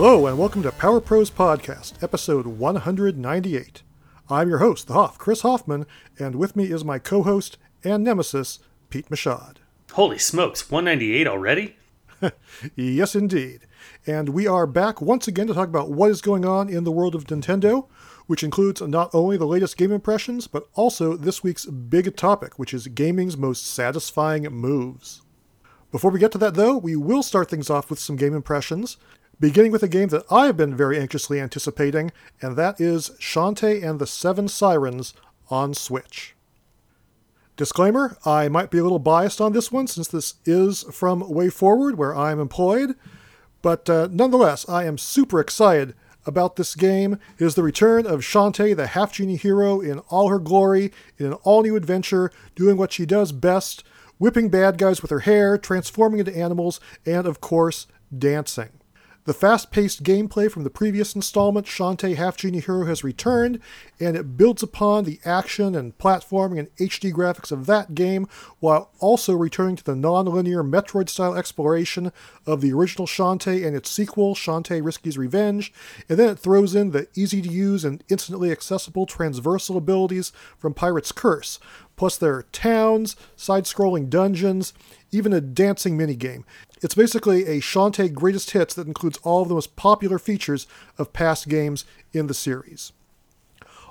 Hello, and welcome to Power Pros Podcast, episode 198. I'm your host, the Hoff, Chris Hoffman, and with me is my co host and nemesis, Pete Machad. Holy smokes, 198 already? yes, indeed. And we are back once again to talk about what is going on in the world of Nintendo, which includes not only the latest game impressions, but also this week's big topic, which is gaming's most satisfying moves. Before we get to that, though, we will start things off with some game impressions, beginning with a game that I have been very anxiously anticipating, and that is Shantae and the Seven Sirens on Switch. Disclaimer I might be a little biased on this one since this is from WayForward, where I'm employed, but uh, nonetheless, I am super excited about this game. It is the return of Shantae, the half genie hero, in all her glory, in an all new adventure, doing what she does best whipping bad guys with her hair, transforming into animals, and of course, dancing. The fast paced gameplay from the previous installment, Shantae Half Genie Hero, has returned, and it builds upon the action and platforming and HD graphics of that game while also returning to the non linear Metroid style exploration of the original Shantae and its sequel, Shantae Risky's Revenge, and then it throws in the easy to use and instantly accessible transversal abilities from Pirate's Curse. Plus, there are towns, side scrolling dungeons, even a dancing minigame. It's basically a Shantae greatest hits that includes all of the most popular features of past games in the series.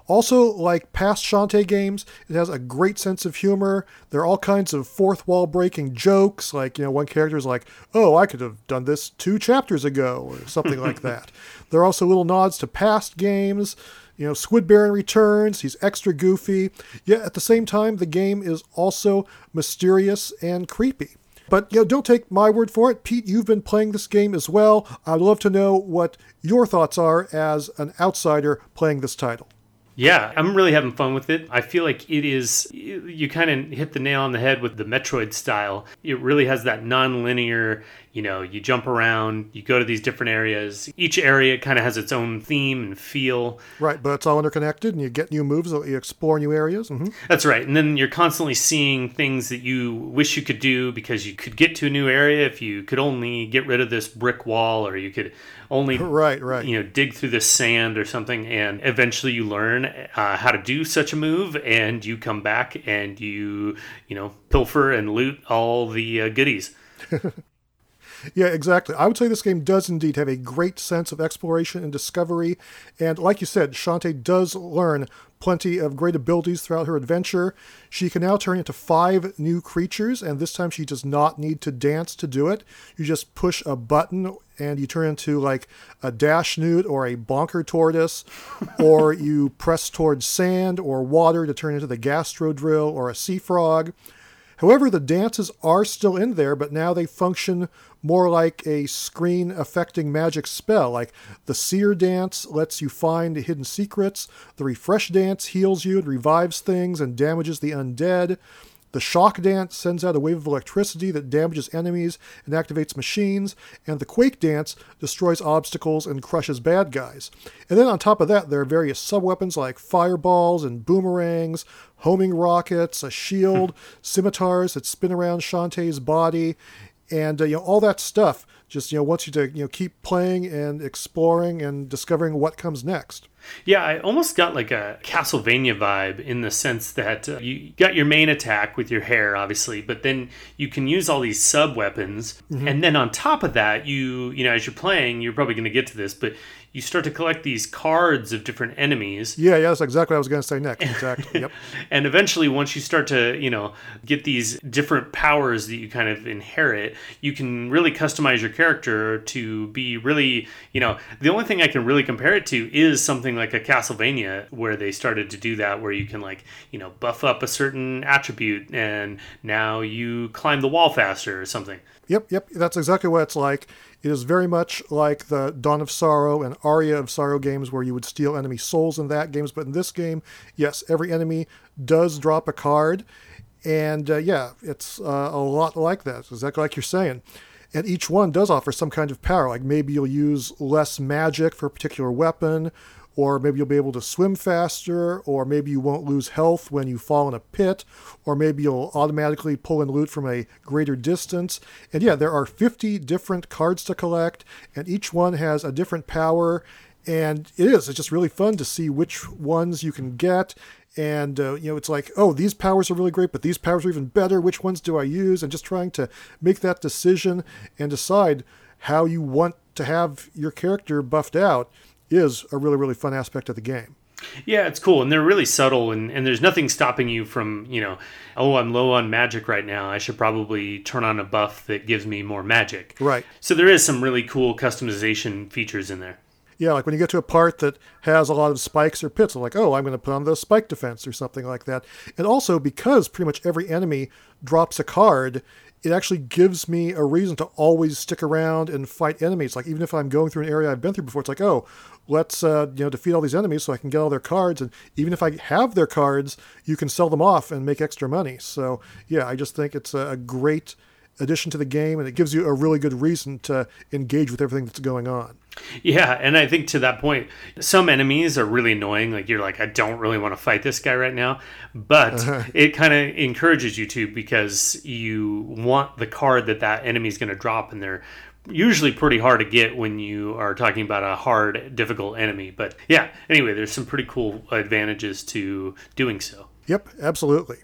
Also, like past Shantae games, it has a great sense of humor. There are all kinds of fourth wall breaking jokes, like, you know, one character is like, oh, I could have done this two chapters ago, or something like that. There are also little nods to past games. You know, Squid Baron returns, he's extra goofy, yet at the same time, the game is also mysterious and creepy. But you know, don't take my word for it. Pete, you've been playing this game as well. I'd love to know what your thoughts are as an outsider playing this title. Yeah, I'm really having fun with it. I feel like it is, you kind of hit the nail on the head with the Metroid style. It really has that non linear, you know, you jump around, you go to these different areas. Each area kind of has its own theme and feel. Right, but it's all interconnected and you get new moves, you explore new areas. Mm-hmm. That's right. And then you're constantly seeing things that you wish you could do because you could get to a new area if you could only get rid of this brick wall or you could only right, right. you know, dig through the sand or something and eventually you learn uh, how to do such a move and you come back and you, you know, pilfer and loot all the uh, goodies. Yeah, exactly. I would say this game does indeed have a great sense of exploration and discovery. And like you said, Shantae does learn plenty of great abilities throughout her adventure. She can now turn into five new creatures, and this time she does not need to dance to do it. You just push a button and you turn into like a dash newt or a bonker tortoise, or you press towards sand or water to turn into the gastro drill or a sea frog. However, the dances are still in there, but now they function more like a screen affecting magic spell. Like the Seer Dance lets you find hidden secrets, the Refresh Dance heals you and revives things and damages the undead. The Shock Dance sends out a wave of electricity that damages enemies and activates machines, and the Quake Dance destroys obstacles and crushes bad guys. And then on top of that, there are various sub-weapons like fireballs and boomerangs, homing rockets, a shield, scimitars that spin around Shantae's body, and uh, you know all that stuff just you know wants you to you know keep playing and exploring and discovering what comes next. Yeah, I almost got like a Castlevania vibe in the sense that uh, you got your main attack with your hair, obviously, but then you can use all these sub weapons, mm-hmm. and then on top of that, you you know as you're playing, you're probably going to get to this, but you start to collect these cards of different enemies. Yeah, yeah, that's exactly what I was going to say next. Exactly. Yep. and eventually, once you start to, you know, get these different powers that you kind of inherit, you can really customize your character to be really, you know, the only thing I can really compare it to is something like a Castlevania where they started to do that, where you can like, you know, buff up a certain attribute and now you climb the wall faster or something. Yep, yep, that's exactly what it's like. It is very much like the Dawn of Sorrow and Aria of Sorrow games where you would steal enemy souls in that games, but in this game, yes, every enemy does drop a card, and uh, yeah, it's uh, a lot like that, exactly like you're saying. And each one does offer some kind of power, like maybe you'll use less magic for a particular weapon, or maybe you'll be able to swim faster, or maybe you won't lose health when you fall in a pit, or maybe you'll automatically pull in loot from a greater distance. And yeah, there are 50 different cards to collect, and each one has a different power. And it is, it's just really fun to see which ones you can get and uh, you know it's like oh these powers are really great but these powers are even better which ones do i use and just trying to make that decision and decide how you want to have your character buffed out is a really really fun aspect of the game yeah, it's cool, and they're really subtle, and, and there's nothing stopping you from, you know, oh, I'm low on magic right now. I should probably turn on a buff that gives me more magic. Right. So there is some really cool customization features in there. Yeah, like when you get to a part that has a lot of spikes or pits, I'm like, oh, I'm going to put on the spike defense or something like that. And also, because pretty much every enemy drops a card, it actually gives me a reason to always stick around and fight enemies. Like even if I'm going through an area I've been through before, it's like, oh, let's uh, you know defeat all these enemies so I can get all their cards. And even if I have their cards, you can sell them off and make extra money. So yeah, I just think it's a great addition to the game, and it gives you a really good reason to engage with everything that's going on. Yeah, and I think to that point, some enemies are really annoying. Like you're like, I don't really want to fight this guy right now, but uh-huh. it kind of encourages you to because you want the card that that enemy is going to drop, and they're usually pretty hard to get when you are talking about a hard, difficult enemy. But yeah, anyway, there's some pretty cool advantages to doing so. Yep, absolutely.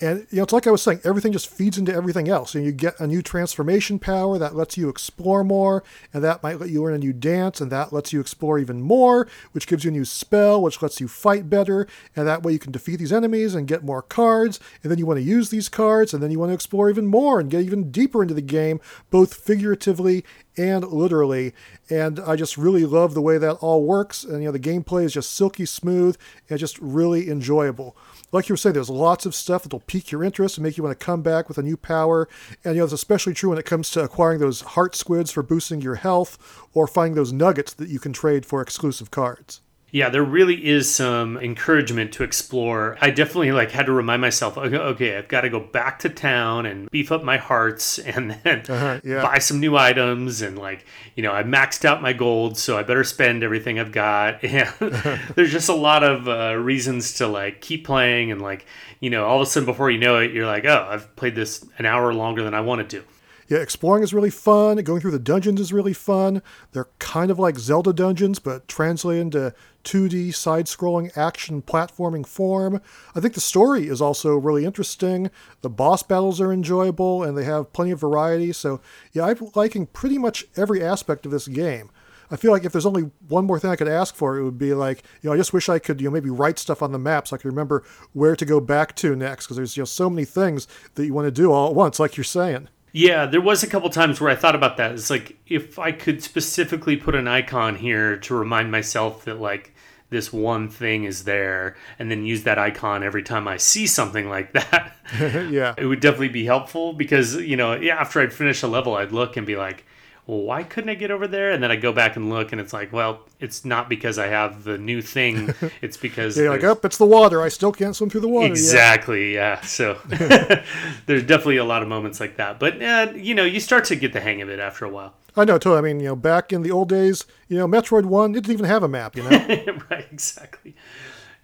And you know, it's like I was saying, everything just feeds into everything else. And you get a new transformation power that lets you explore more, and that might let you learn a new dance, and that lets you explore even more, which gives you a new spell, which lets you fight better, and that way you can defeat these enemies and get more cards, and then you want to use these cards, and then you want to explore even more and get even deeper into the game, both figuratively and literally. And I just really love the way that all works. And you know, the gameplay is just silky smooth and just really enjoyable like you were saying, there's lots of stuff that'll pique your interest and make you want to come back with a new power. And you know, it's especially true when it comes to acquiring those heart squids for boosting your health or finding those nuggets that you can trade for exclusive cards yeah, there really is some encouragement to explore. I definitely like had to remind myself, okay, okay I've got to go back to town and beef up my hearts and then uh-huh, yeah. buy some new items and like, you know, I maxed out my gold, so I better spend everything I've got. And there's just a lot of uh, reasons to like keep playing and like, you know, all of a sudden before you know it, you're like, oh, I've played this an hour longer than I wanted to yeah, exploring is really fun. Going through the dungeons is really fun. They're kind of like Zelda dungeons, but translated into 2D side scrolling action platforming form. I think the story is also really interesting. The boss battles are enjoyable and they have plenty of variety. So, yeah, I'm liking pretty much every aspect of this game. I feel like if there's only one more thing I could ask for, it would be like, you know, I just wish I could, you know, maybe write stuff on the map so I could remember where to go back to next because there's, you know, so many things that you want to do all at once, like you're saying. Yeah, there was a couple times where I thought about that. It's like if I could specifically put an icon here to remind myself that like this one thing is there and then use that icon every time I see something like that. yeah. It would definitely be helpful because, you know, yeah, after I'd finish a level, I'd look and be like, well, why couldn't I get over there? And then I go back and look, and it's like, well, it's not because I have the new thing. It's because you're like, oh, it's the water. I still can't swim through the water. Exactly. Yet. Yeah. So there's definitely a lot of moments like that, but uh, you know, you start to get the hang of it after a while. I know, too. I mean, you know, back in the old days, you know, Metroid One didn't even have a map. You know, right? Exactly.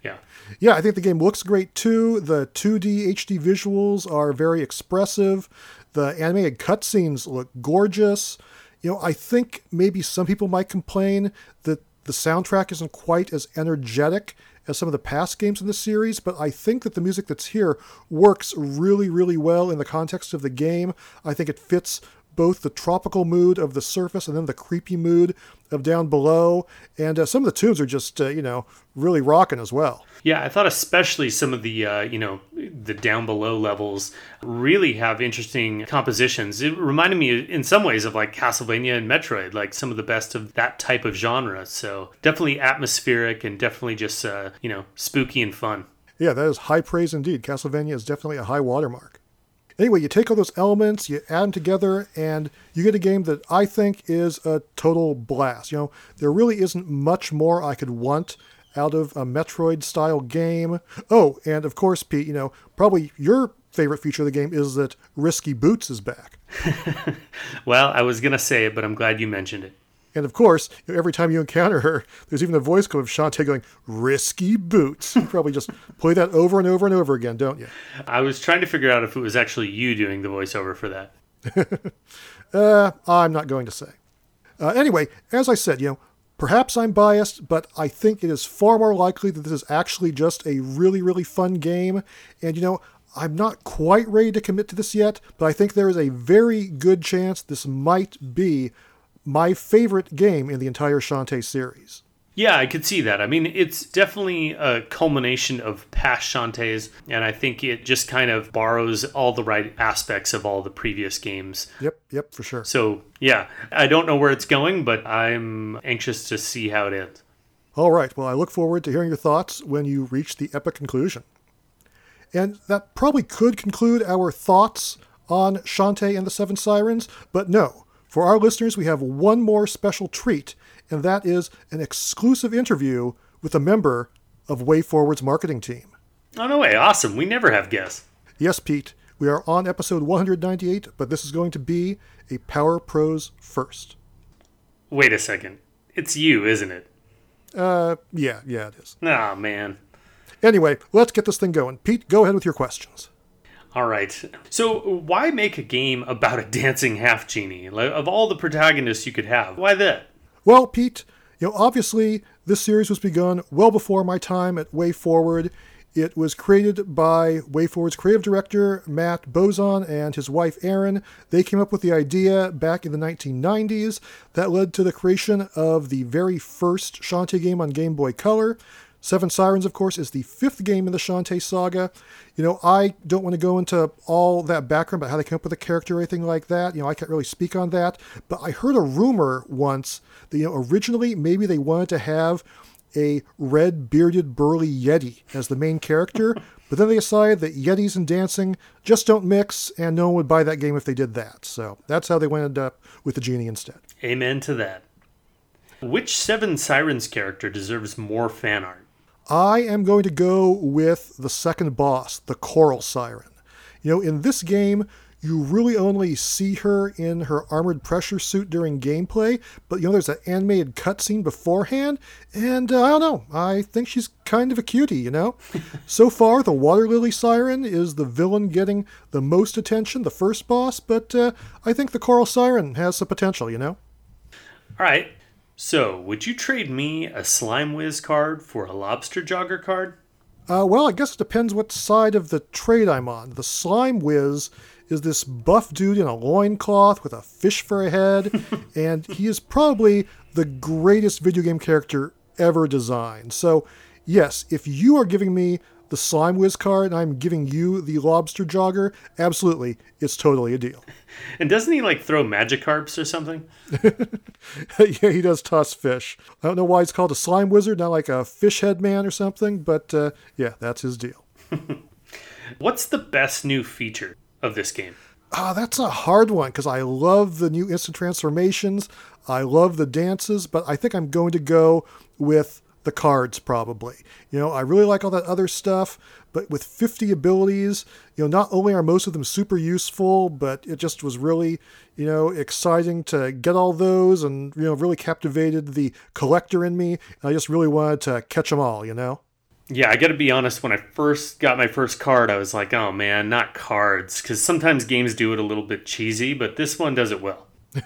Yeah. Yeah, I think the game looks great too. The 2D HD visuals are very expressive. The animated cutscenes look gorgeous. You know, I think maybe some people might complain that the soundtrack isn't quite as energetic as some of the past games in the series, but I think that the music that's here works really, really well in the context of the game. I think it fits both the tropical mood of the surface and then the creepy mood of down below. And uh, some of the tunes are just, uh, you know, really rocking as well. Yeah, I thought especially some of the, uh, you know, the down below levels really have interesting compositions. It reminded me in some ways of like Castlevania and Metroid, like some of the best of that type of genre. So definitely atmospheric and definitely just, uh, you know, spooky and fun. Yeah, that is high praise indeed. Castlevania is definitely a high watermark. Anyway, you take all those elements, you add them together, and you get a game that I think is a total blast. You know, there really isn't much more I could want out of a Metroid style game. Oh, and of course, Pete, you know, probably your favorite feature of the game is that Risky Boots is back. well, I was going to say it, but I'm glad you mentioned it. And of course, every time you encounter her, there's even a voice clip of Shantae going, risky boots. You probably just play that over and over and over again, don't you? I was trying to figure out if it was actually you doing the voiceover for that. uh, I'm not going to say. Uh, anyway, as I said, you know, perhaps I'm biased, but I think it is far more likely that this is actually just a really, really fun game. And, you know, I'm not quite ready to commit to this yet, but I think there is a very good chance this might be my favorite game in the entire Shantae series. Yeah, I could see that. I mean, it's definitely a culmination of past Shantaes, and I think it just kind of borrows all the right aspects of all the previous games. Yep, yep, for sure. So, yeah, I don't know where it's going, but I'm anxious to see how it ends. All right, well, I look forward to hearing your thoughts when you reach the epic conclusion. And that probably could conclude our thoughts on Shantae and the Seven Sirens, but no. For our listeners, we have one more special treat, and that is an exclusive interview with a member of WayForward's marketing team. Oh, no way. Awesome. We never have guests. Yes, Pete. We are on episode 198, but this is going to be a Power Pros first. Wait a second. It's you, isn't it? Uh, yeah, yeah, it is. Ah, oh, man. Anyway, let's get this thing going. Pete, go ahead with your questions. All right. So, why make a game about a dancing half genie? Like, Of all the protagonists you could have, why that? Well, Pete, you know, obviously this series was begun well before my time at WayForward. It was created by WayForward's creative director, Matt Bozon, and his wife, Erin. They came up with the idea back in the 1990s. That led to the creation of the very first Shantae game on Game Boy Color. Seven Sirens, of course, is the fifth game in the Shantae saga. You know, I don't want to go into all that background about how they came up with a character or anything like that. You know, I can't really speak on that. But I heard a rumor once that, you know, originally maybe they wanted to have a red bearded burly Yeti as the main character, but then they decided that Yetis and dancing just don't mix, and no one would buy that game if they did that. So that's how they ended up with the genie instead. Amen to that. Which Seven Sirens character deserves more fan art? I am going to go with the second boss, the Coral Siren. You know, in this game, you really only see her in her armored pressure suit during gameplay, but you know, there's an animated cutscene beforehand, and uh, I don't know, I think she's kind of a cutie, you know? so far, the Water Lily Siren is the villain getting the most attention, the first boss, but uh, I think the Coral Siren has some potential, you know? All right. So, would you trade me a Slime Whiz card for a Lobster Jogger card? Uh, well, I guess it depends what side of the trade I'm on. The Slime Whiz is this buff dude in a loincloth with a fish for a head, and he is probably the greatest video game character ever designed. So, yes, if you are giving me the Slime Whiz card and I'm giving you the Lobster Jogger, absolutely, it's totally a deal. And doesn't he like throw Magikarps or something? yeah, he does toss fish. I don't know why he's called a slime wizard, not like a fish head man or something, but uh, yeah, that's his deal. What's the best new feature of this game? Ah, that's a hard one because I love the new instant transformations. I love the dances, but I think I'm going to go with the cards probably. You know, I really like all that other stuff, but with 50 abilities, you know, not only are most of them super useful, but it just was really, you know, exciting to get all those and, you know, really captivated the collector in me. And I just really wanted to catch them all, you know? Yeah, I got to be honest. When I first got my first card, I was like, "Oh man, not cards," because sometimes games do it a little bit cheesy, but this one does it well.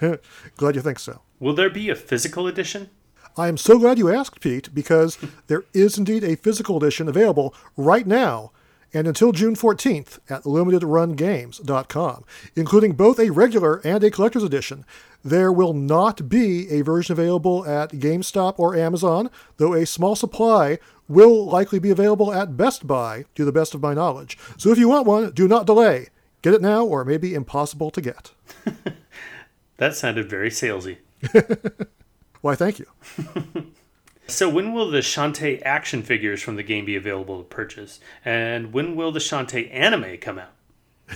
Glad you think so. Will there be a physical edition? I am so glad you asked, Pete, because there is indeed a physical edition available right now and until June 14th at limitedrungames.com, including both a regular and a collector's edition. There will not be a version available at GameStop or Amazon, though a small supply will likely be available at Best Buy, to the best of my knowledge. So if you want one, do not delay. Get it now, or it may be impossible to get. that sounded very salesy. Why, thank you. so, when will the Shantae action figures from the game be available to purchase? And when will the Shantae anime come out?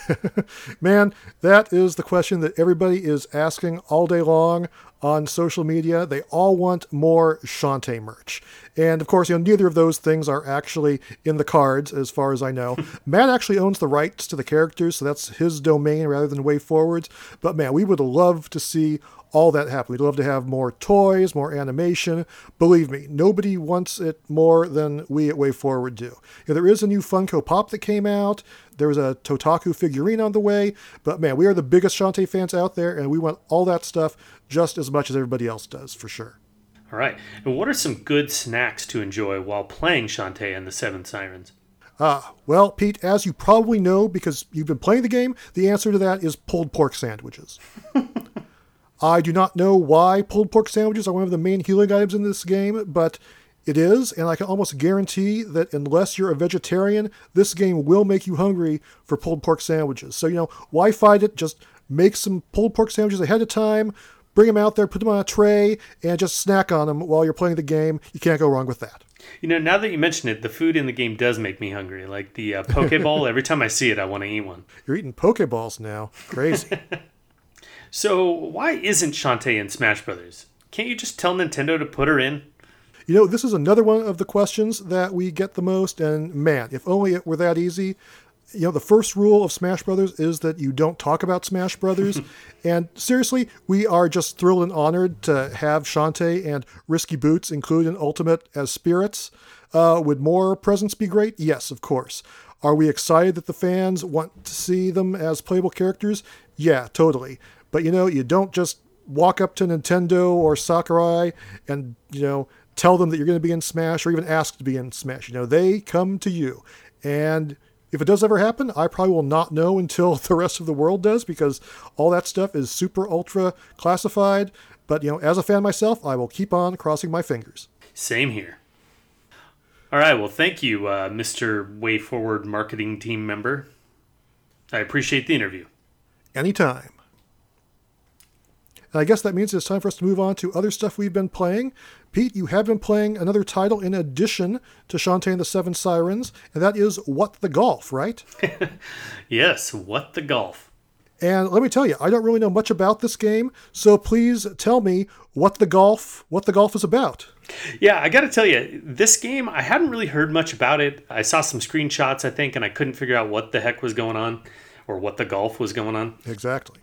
Man, that is the question that everybody is asking all day long on social media. They all want more Shantae merch. And of course, you know, neither of those things are actually in the cards, as far as I know. Matt actually owns the rights to the characters, so that's his domain rather than WayForward's. But man, we would love to see all that happen. We'd love to have more toys, more animation. Believe me, nobody wants it more than we at WayForward do. Yeah, there is a new Funko Pop that came out. There was a Totaku figurine on the way. But man, we are the biggest Shantae fans out there, and we want all that stuff just as much as everybody else does, for sure. All right. And what are some good snacks to enjoy while playing Shantae and the Seven Sirens? Ah, well, Pete, as you probably know because you've been playing the game, the answer to that is pulled pork sandwiches. I do not know why pulled pork sandwiches are one of the main healing items in this game, but it is, and I can almost guarantee that unless you're a vegetarian, this game will make you hungry for pulled pork sandwiches. So, you know, why fight it? Just make some pulled pork sandwiches ahead of time, bring them out there, put them on a tray, and just snack on them while you're playing the game. You can't go wrong with that. You know, now that you mention it, the food in the game does make me hungry. Like the uh, Pokeball, every time I see it, I want to eat one. You're eating Pokeballs now. Crazy. So why isn't Shantae in Smash Brothers? Can't you just tell Nintendo to put her in? You know, this is another one of the questions that we get the most, and man, if only it were that easy. You know, the first rule of Smash Brothers is that you don't talk about Smash Brothers. and seriously, we are just thrilled and honored to have Shantae and Risky Boots included in Ultimate as spirits. Uh, would more presence be great? Yes, of course. Are we excited that the fans want to see them as playable characters? Yeah, totally. But you know, you don't just walk up to Nintendo or Sakurai and, you know, tell them that you're going to be in Smash or even ask to be in Smash. You know, they come to you. And if it does ever happen, I probably will not know until the rest of the world does because all that stuff is super ultra classified. But, you know, as a fan myself, I will keep on crossing my fingers. Same here. All right. Well, thank you, uh, Mr. Way Forward marketing team member. I appreciate the interview. Anytime. And I guess that means it's time for us to move on to other stuff we've been playing. Pete, you have been playing another title in addition to Shantae and the Seven Sirens, and that is What the Golf, right? yes, What the Golf. And let me tell you, I don't really know much about this game, so please tell me what the golf what the golf is about. Yeah, I got to tell you, this game I hadn't really heard much about it. I saw some screenshots, I think, and I couldn't figure out what the heck was going on or what the golf was going on. Exactly.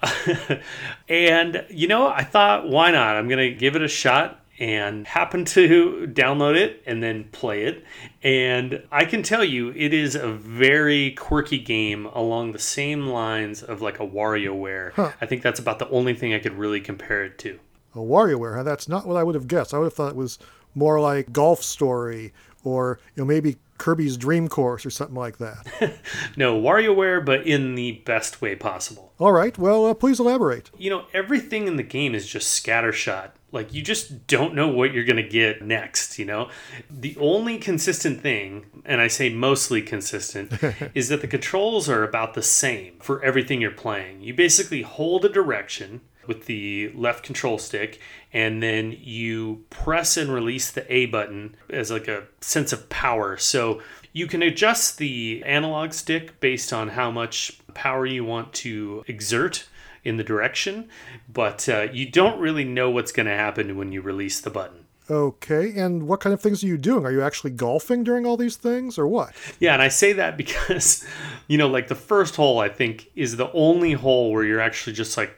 and, you know, I thought, why not? I'm going to give it a shot and happened to download it and then play it. And I can tell you, it is a very quirky game along the same lines of like a WarioWare. Huh. I think that's about the only thing I could really compare it to. A WarioWare, huh? That's not what I would have guessed. I would have thought it was more like Golf Story or you know maybe Kirby's Dream Course or something like that. no, WarioWare, but in the best way possible. All right. Well, uh, please elaborate. You know, everything in the game is just scattershot. Like, you just don't know what you're going to get next, you know? The only consistent thing, and I say mostly consistent, is that the controls are about the same for everything you're playing. You basically hold a direction with the left control stick and then you press and release the A button as like a sense of power. So you can adjust the analog stick based on how much power you want to exert in the direction, but uh, you don't really know what's going to happen when you release the button. Okay, and what kind of things are you doing? Are you actually golfing during all these things or what? Yeah, and I say that because, you know, like the first hole, I think, is the only hole where you're actually just like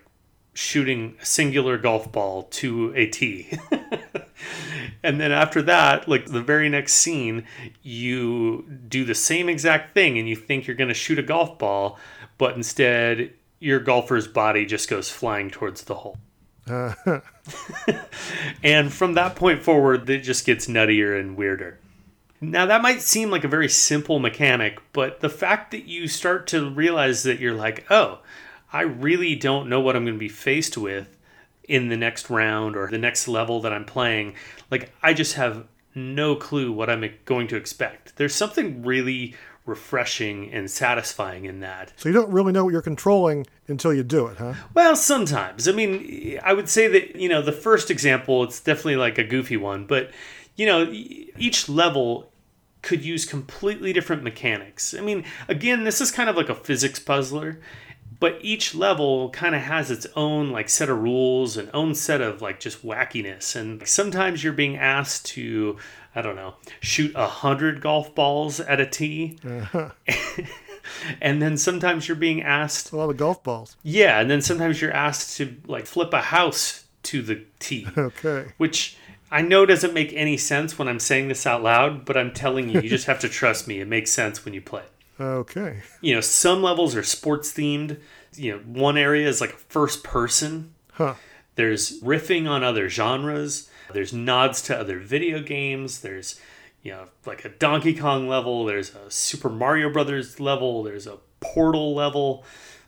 shooting a singular golf ball to a tee. and then after that, like the very next scene, you do the same exact thing and you think you're going to shoot a golf ball, but instead your golfer's body just goes flying towards the hole. and from that point forward, it just gets nuttier and weirder. Now, that might seem like a very simple mechanic, but the fact that you start to realize that you're like, oh, I really don't know what I'm going to be faced with in the next round or the next level that I'm playing. Like, I just have no clue what I'm going to expect. There's something really refreshing and satisfying in that. So you don't really know what you're controlling until you do it, huh? Well, sometimes. I mean, I would say that, you know, the first example, it's definitely like a goofy one, but, you know, each level could use completely different mechanics. I mean, again, this is kind of like a physics puzzler but each level kind of has its own like set of rules and own set of like just wackiness and sometimes you're being asked to i don't know shoot a hundred golf balls at a tee uh-huh. and then sometimes you're being asked a lot of golf balls yeah and then sometimes you're asked to like flip a house to the tee Okay. Which I know doesn't make any sense when I'm saying this out loud, but I'm telling you, you just have to trust me. It makes sense when you play. Okay. You know, some levels are sports themed. You know, one area is like first person. Huh. There's riffing on other genres. There's nods to other video games. There's, you know, like a Donkey Kong level. There's a Super Mario Brothers level. There's a Portal level.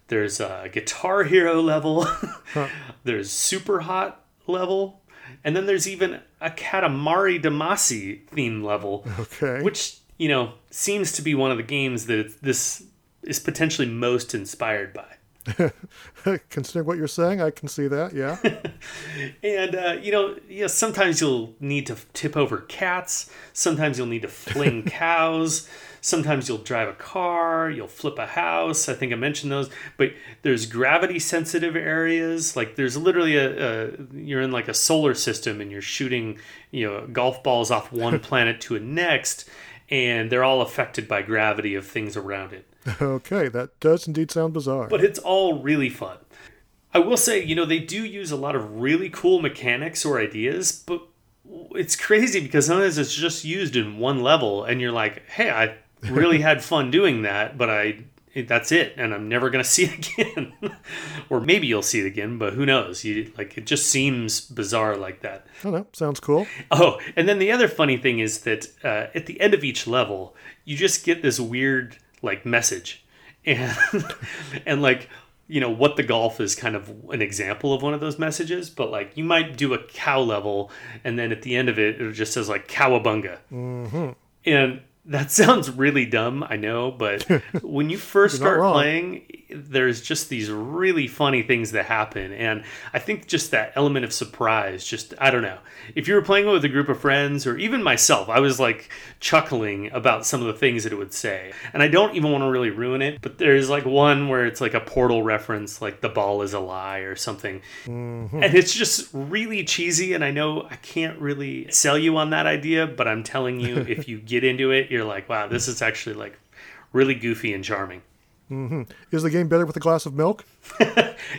There's a Guitar Hero level. There's Super Hot level. And then there's even a Katamari Damacy theme level, Okay. which, you know, seems to be one of the games that this is potentially most inspired by. Considering what you're saying, I can see that. Yeah. And uh, you know, yeah, sometimes you'll need to tip over cats. Sometimes you'll need to fling cows. Sometimes you'll drive a car. You'll flip a house. I think I mentioned those. But there's gravity sensitive areas. Like there's literally a, a you're in like a solar system and you're shooting you know golf balls off one planet to a next, and they're all affected by gravity of things around it okay. That does indeed sound bizarre. but it's all really fun. I will say, you know, they do use a lot of really cool mechanics or ideas, but it's crazy because sometimes it's just used in one level, and you're like, "Hey, I really had fun doing that, but I that's it, and I'm never gonna see it again." or maybe you'll see it again, but who knows? You like it just seems bizarre like that. I don't know. Sounds cool. Oh, and then the other funny thing is that uh, at the end of each level, you just get this weird like message, and and like you know what the golf is kind of an example of one of those messages. But like you might do a cow level, and then at the end of it, it just says like cowabunga, and that sounds really dumb, I know, but when you first start playing, there's just these really funny things that happen. And I think just that element of surprise, just, I don't know. If you were playing with a group of friends or even myself, I was like chuckling about some of the things that it would say. And I don't even want to really ruin it, but there's like one where it's like a portal reference, like the ball is a lie or something. And it's just really cheesy. And I know I can't really sell you on that idea, but I'm telling you, if you get into it, you're like, wow, this is actually like really goofy and charming. Mm-hmm. Is the game better with a glass of milk?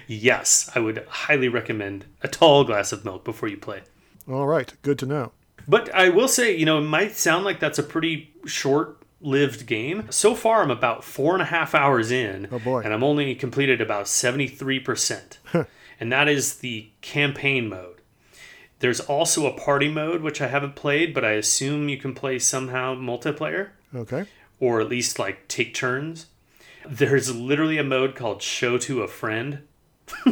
Yes, I would highly recommend a tall glass of milk before you play. All right. Good to know. But I will say, you know, it might sound like that's a pretty short lived game. So far, I'm about four and a half hours in. Oh, boy. And I'm only completed about 73%. and that is the campaign mode. There's also a party mode, which I haven't played, but I assume you can play somehow multiplayer Okay. or at least like take turns. There's literally a mode called show to a friend.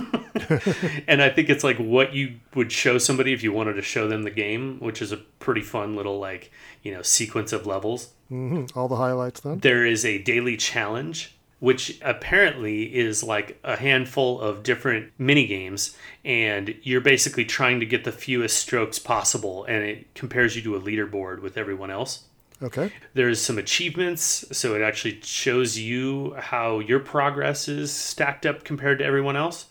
and I think it's like what you would show somebody if you wanted to show them the game, which is a pretty fun little like, you know, sequence of levels. hmm All the highlights then. There is a daily challenge which apparently is like a handful of different mini games and you're basically trying to get the fewest strokes possible and it compares you to a leaderboard with everyone else. Okay. There's some achievements, so it actually shows you how your progress is stacked up compared to everyone else.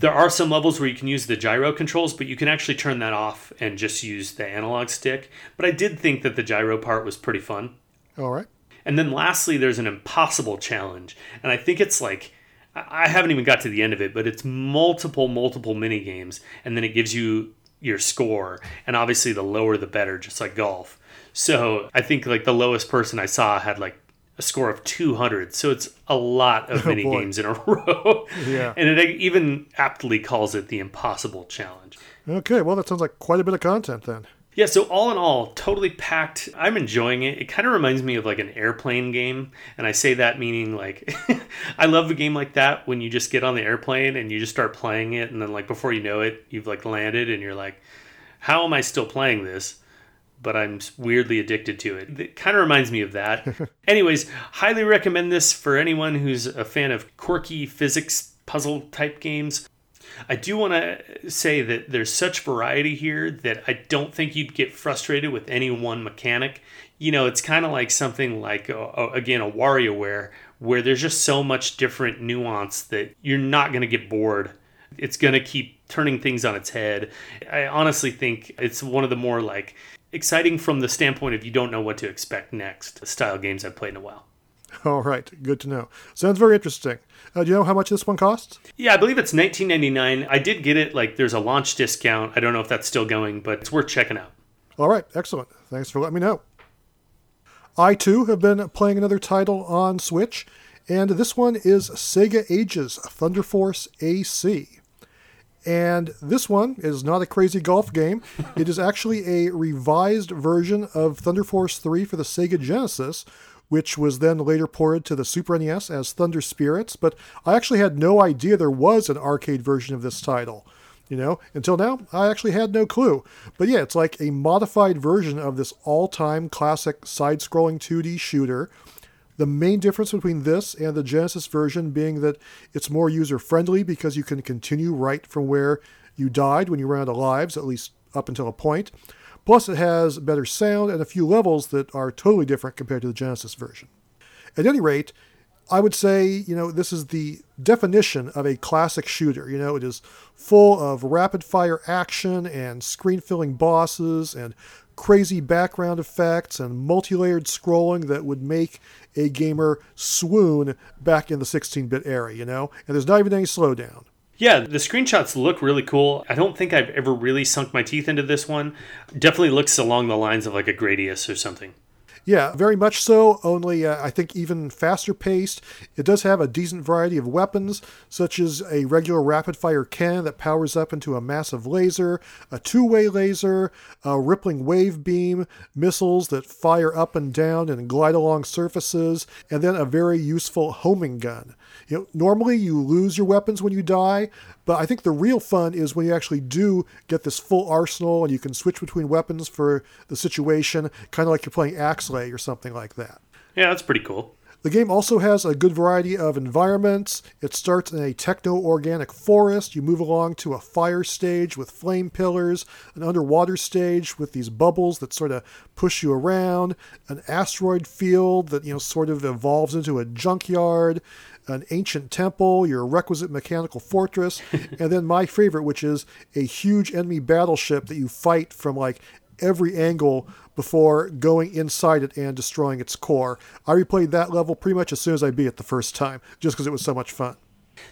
There are some levels where you can use the gyro controls, but you can actually turn that off and just use the analog stick. But I did think that the gyro part was pretty fun. All right. And then lastly, there's an impossible challenge. And I think it's like, I haven't even got to the end of it, but it's multiple, multiple mini games. And then it gives you your score. And obviously, the lower the better, just like golf. So I think like the lowest person I saw had like a score of 200. So it's a lot of oh, mini boy. games in a row. Yeah. And it even aptly calls it the impossible challenge. Okay. Well, that sounds like quite a bit of content then. Yeah, so all in all, totally packed. I'm enjoying it. It kind of reminds me of like an airplane game. And I say that meaning like, I love a game like that when you just get on the airplane and you just start playing it. And then, like, before you know it, you've like landed and you're like, how am I still playing this? But I'm weirdly addicted to it. It kind of reminds me of that. Anyways, highly recommend this for anyone who's a fan of quirky physics puzzle type games. I do want to say that there's such variety here that I don't think you'd get frustrated with any one mechanic. You know, it's kind of like something like, uh, uh, again, a WarioWare, where there's just so much different nuance that you're not going to get bored. It's going to keep turning things on its head. I honestly think it's one of the more like exciting from the standpoint of you don't know what to expect next style games I've played in a while. All right, good to know. Sounds very interesting. Uh, do you know how much this one costs? Yeah, I believe it's 19.99. I did get it like there's a launch discount. I don't know if that's still going, but it's worth checking out. All right, excellent. Thanks for letting me know. I too have been playing another title on Switch, and this one is Sega Ages Thunder Force AC. And this one is not a crazy golf game. it is actually a revised version of Thunder Force 3 for the Sega Genesis, which was then later ported to the Super NES as Thunder Spirits. But I actually had no idea there was an arcade version of this title. You know, until now, I actually had no clue. But yeah, it's like a modified version of this all time classic side scrolling 2D shooter the main difference between this and the Genesis version being that it's more user friendly because you can continue right from where you died when you ran out of lives, at least up until a point. Plus, it has better sound and a few levels that are totally different compared to the Genesis version. At any rate, I would say, you know, this is the definition of a classic shooter. You know, it is full of rapid fire action and screen filling bosses and crazy background effects and multi layered scrolling that would make a gamer swoon back in the 16 bit era, you know? And there's not even any slowdown. Yeah, the screenshots look really cool. I don't think I've ever really sunk my teeth into this one. Definitely looks along the lines of like a Gradius or something. Yeah, very much so. Only uh, I think even faster paced. It does have a decent variety of weapons, such as a regular rapid fire cannon that powers up into a massive laser, a two way laser, a rippling wave beam, missiles that fire up and down and glide along surfaces, and then a very useful homing gun. You know, normally you lose your weapons when you die, but I think the real fun is when you actually do get this full arsenal and you can switch between weapons for the situation, kind of like you're playing Axlay or something like that. Yeah, that's pretty cool. The game also has a good variety of environments. It starts in a techno organic forest. You move along to a fire stage with flame pillars, an underwater stage with these bubbles that sort of push you around, an asteroid field that, you know, sort of evolves into a junkyard, an ancient temple, your requisite mechanical fortress, and then my favorite, which is a huge enemy battleship that you fight from like every angle before going inside it and destroying its core. I replayed that level pretty much as soon as I beat it the first time, just because it was so much fun.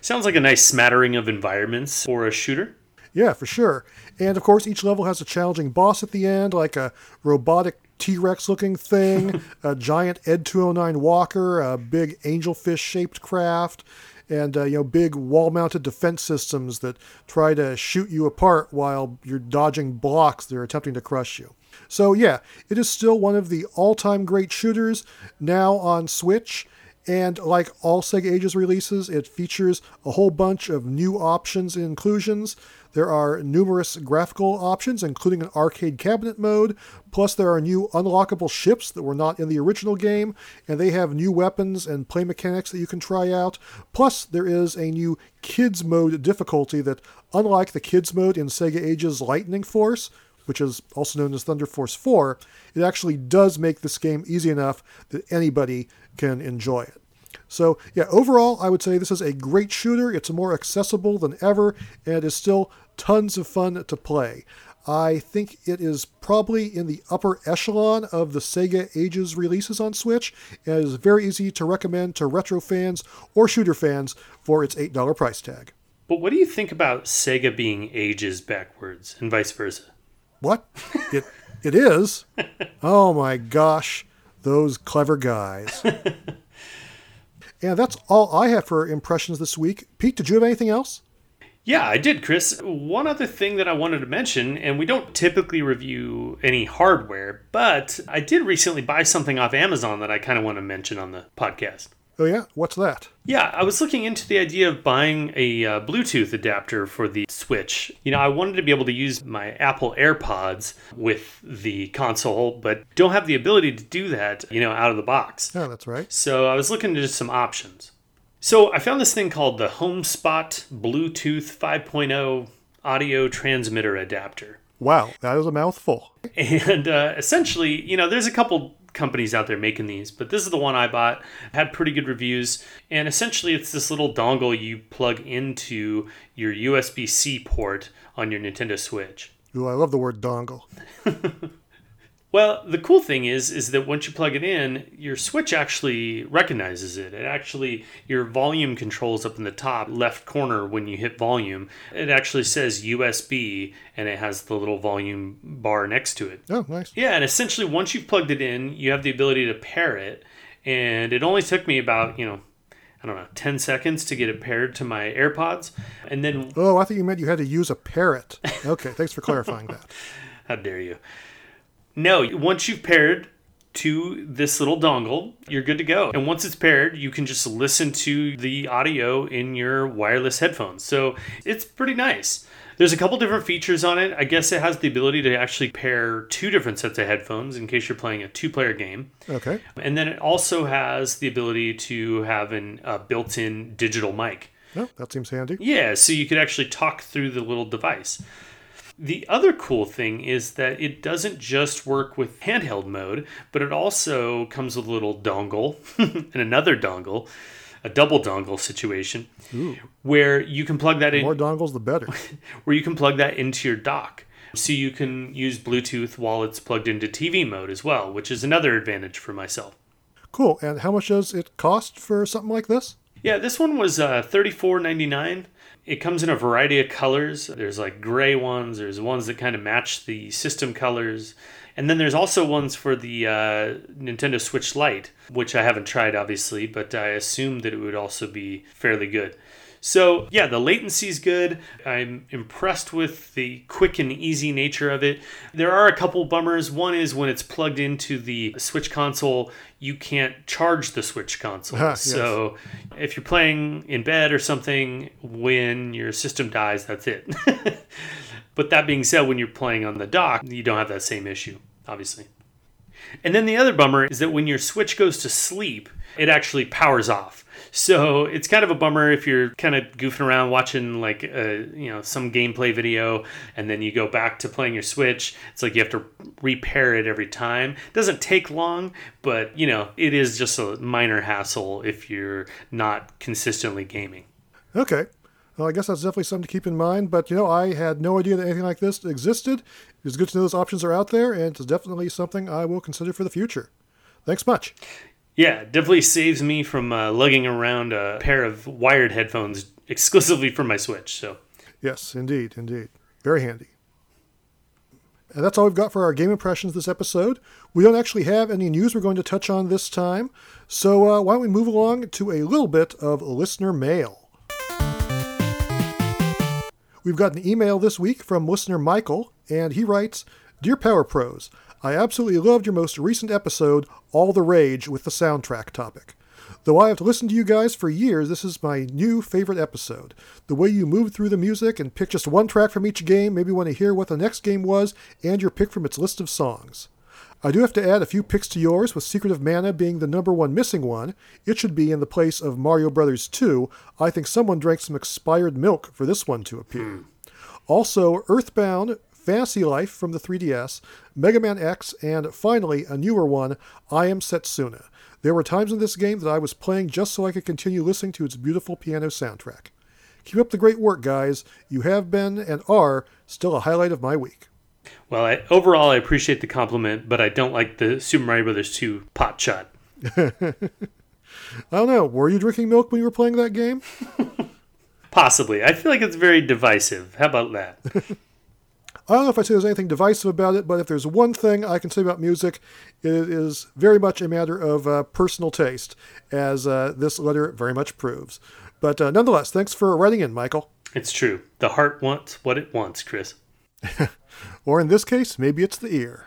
Sounds like a nice smattering of environments for a shooter. Yeah, for sure. And of course, each level has a challenging boss at the end, like a robotic T Rex looking thing, a giant Ed 209 walker, a big angelfish shaped craft, and uh, you know big wall-mounted defense systems that try to shoot you apart while you're dodging blocks that are attempting to crush you. So yeah, it is still one of the all-time great shooters now on Switch. And like all Sega Ages releases, it features a whole bunch of new options and inclusions. There are numerous graphical options, including an arcade cabinet mode, plus, there are new unlockable ships that were not in the original game, and they have new weapons and play mechanics that you can try out. Plus, there is a new Kids mode difficulty that, unlike the Kids mode in Sega Ages Lightning Force, which is also known as Thunder Force 4, it actually does make this game easy enough that anybody can enjoy it. So, yeah, overall, I would say this is a great shooter. It's more accessible than ever and is still tons of fun to play. I think it is probably in the upper echelon of the Sega Ages releases on Switch and is very easy to recommend to retro fans or shooter fans for its $8 price tag. But what do you think about Sega being ages backwards and vice versa? What? it it is? Oh my gosh, those clever guys. And that's all I have for impressions this week. Pete, did you have anything else? Yeah, I did, Chris. One other thing that I wanted to mention, and we don't typically review any hardware, but I did recently buy something off Amazon that I kind of want to mention on the podcast. Oh, yeah? What's that? Yeah, I was looking into the idea of buying a uh, Bluetooth adapter for the Switch. You know, I wanted to be able to use my Apple AirPods with the console, but don't have the ability to do that, you know, out of the box. Yeah, that's right. So I was looking into some options. So I found this thing called the HomeSpot Bluetooth 5.0 audio transmitter adapter. Wow, that is a mouthful. And uh, essentially, you know, there's a couple companies out there making these, but this is the one I bought. Had pretty good reviews, and essentially it's this little dongle you plug into your USB C port on your Nintendo Switch. Ooh, I love the word dongle. Well, the cool thing is is that once you plug it in, your switch actually recognizes it. It actually your volume controls up in the top left corner when you hit volume. It actually says USB and it has the little volume bar next to it. Oh, nice. Yeah, and essentially once you've plugged it in, you have the ability to pair it. And it only took me about, you know, I don't know, 10 seconds to get it paired to my AirPods. And then Oh, I think you meant you had to use a parrot. Okay, thanks for clarifying that. How dare you? No, once you've paired to this little dongle, you're good to go. And once it's paired, you can just listen to the audio in your wireless headphones. So it's pretty nice. There's a couple different features on it. I guess it has the ability to actually pair two different sets of headphones in case you're playing a two player game. Okay. And then it also has the ability to have an, a built in digital mic. Oh, that seems handy. Yeah, so you could actually talk through the little device. The other cool thing is that it doesn't just work with handheld mode, but it also comes with a little dongle and another dongle, a double dongle situation, where you can plug that in More dongles, the better. where you can plug that into your dock. So you can use Bluetooth while it's plugged into TV mode as well, which is another advantage for myself. Cool. And how much does it cost for something like this? Yeah, this one was uh, $34.99. It comes in a variety of colors. There's like gray ones, there's ones that kind of match the system colors. And then there's also ones for the uh, Nintendo Switch Lite, which I haven't tried obviously, but I assume that it would also be fairly good. So, yeah, the latency is good. I'm impressed with the quick and easy nature of it. There are a couple bummers. One is when it's plugged into the Switch console, you can't charge the Switch console. Ah, yes. So, if you're playing in bed or something, when your system dies, that's it. but that being said, when you're playing on the dock, you don't have that same issue, obviously. And then the other bummer is that when your Switch goes to sleep, it actually powers off. So it's kind of a bummer if you're kind of goofing around watching like a, you know some gameplay video and then you go back to playing your Switch. It's like you have to repair it every time. It doesn't take long, but you know it is just a minor hassle if you're not consistently gaming. Okay. Well, I guess that's definitely something to keep in mind. But, you know, I had no idea that anything like this existed. It's good to know those options are out there, and it's definitely something I will consider for the future. Thanks much. Yeah, it definitely saves me from uh, lugging around a pair of wired headphones exclusively for my Switch. So Yes, indeed, indeed. Very handy. And that's all we've got for our game impressions this episode. We don't actually have any news we're going to touch on this time, so uh, why don't we move along to a little bit of listener mail? We've got an email this week from listener Michael, and he writes Dear Power Pros, I absolutely loved your most recent episode, All the Rage, with the soundtrack topic. Though I have listened to you guys for years, this is my new favorite episode. The way you move through the music and pick just one track from each game made me want to hear what the next game was and your pick from its list of songs. I do have to add a few picks to yours, with Secret of Mana being the number one missing one. It should be in the place of Mario Brothers 2. I think someone drank some expired milk for this one to appear. Hmm. Also, Earthbound, Fantasy Life from the 3DS, Mega Man X, and finally, a newer one, I Am Setsuna. There were times in this game that I was playing just so I could continue listening to its beautiful piano soundtrack. Keep up the great work, guys. You have been and are still a highlight of my week. Well, I, overall, I appreciate the compliment, but I don't like the Super Mario Brothers 2 pot shot. I don't know, were you drinking milk when you were playing that game? Possibly. I feel like it's very divisive. How about that? I don't know if I say there's anything divisive about it, but if there's one thing I can say about music, it is very much a matter of uh, personal taste, as uh, this letter very much proves. But uh, nonetheless, thanks for writing in, Michael. it's true. The heart wants what it wants, Chris. Or in this case, maybe it's the ear.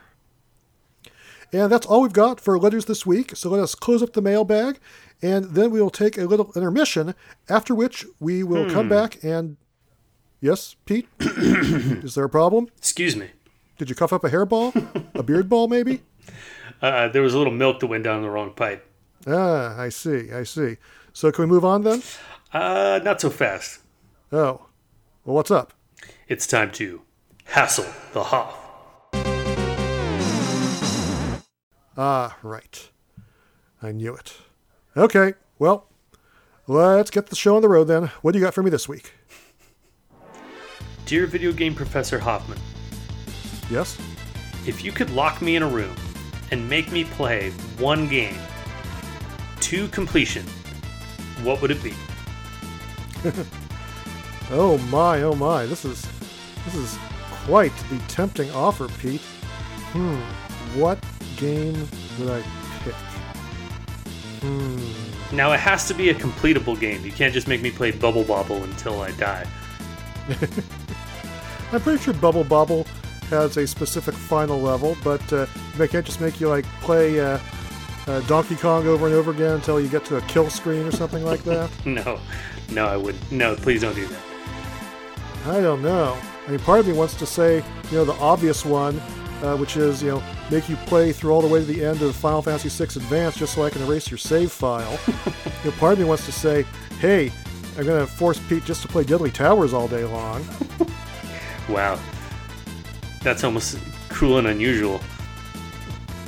And that's all we've got for letters this week, so let us close up the mailbag, and then we will take a little intermission, after which we will come back and. Yes, Pete? is there a problem? Excuse me. Did you cough up a hairball? a beard ball, maybe? Uh, there was a little milk that went down the wrong pipe. Ah, I see, I see. So can we move on then? Uh, not so fast. Oh. Well, what's up? It's time to hassle the Hoff. Ah, right. I knew it. Okay, well, let's get the show on the road then. What do you got for me this week? Dear video game professor Hoffman, Yes? If you could lock me in a room and make me play one game to completion, what would it be? oh my, oh my. This is this is quite the tempting offer, Pete. Hmm. What game would I pick? Hmm. Now it has to be a completable game. You can't just make me play Bubble Bobble until I die. I'm pretty sure Bubble Bobble has a specific final level, but uh, they can't just make you like play uh, uh, Donkey Kong over and over again until you get to a kill screen or something like that. no, no, I would no. Please don't do that. I don't know. I mean, part of me wants to say, you know, the obvious one, uh, which is, you know, make you play through all the way to the end of Final Fantasy VI Advance just so I can erase your save file. you know, part of me wants to say, hey, I'm going to force Pete just to play Deadly Towers all day long. wow. That's almost cruel and unusual.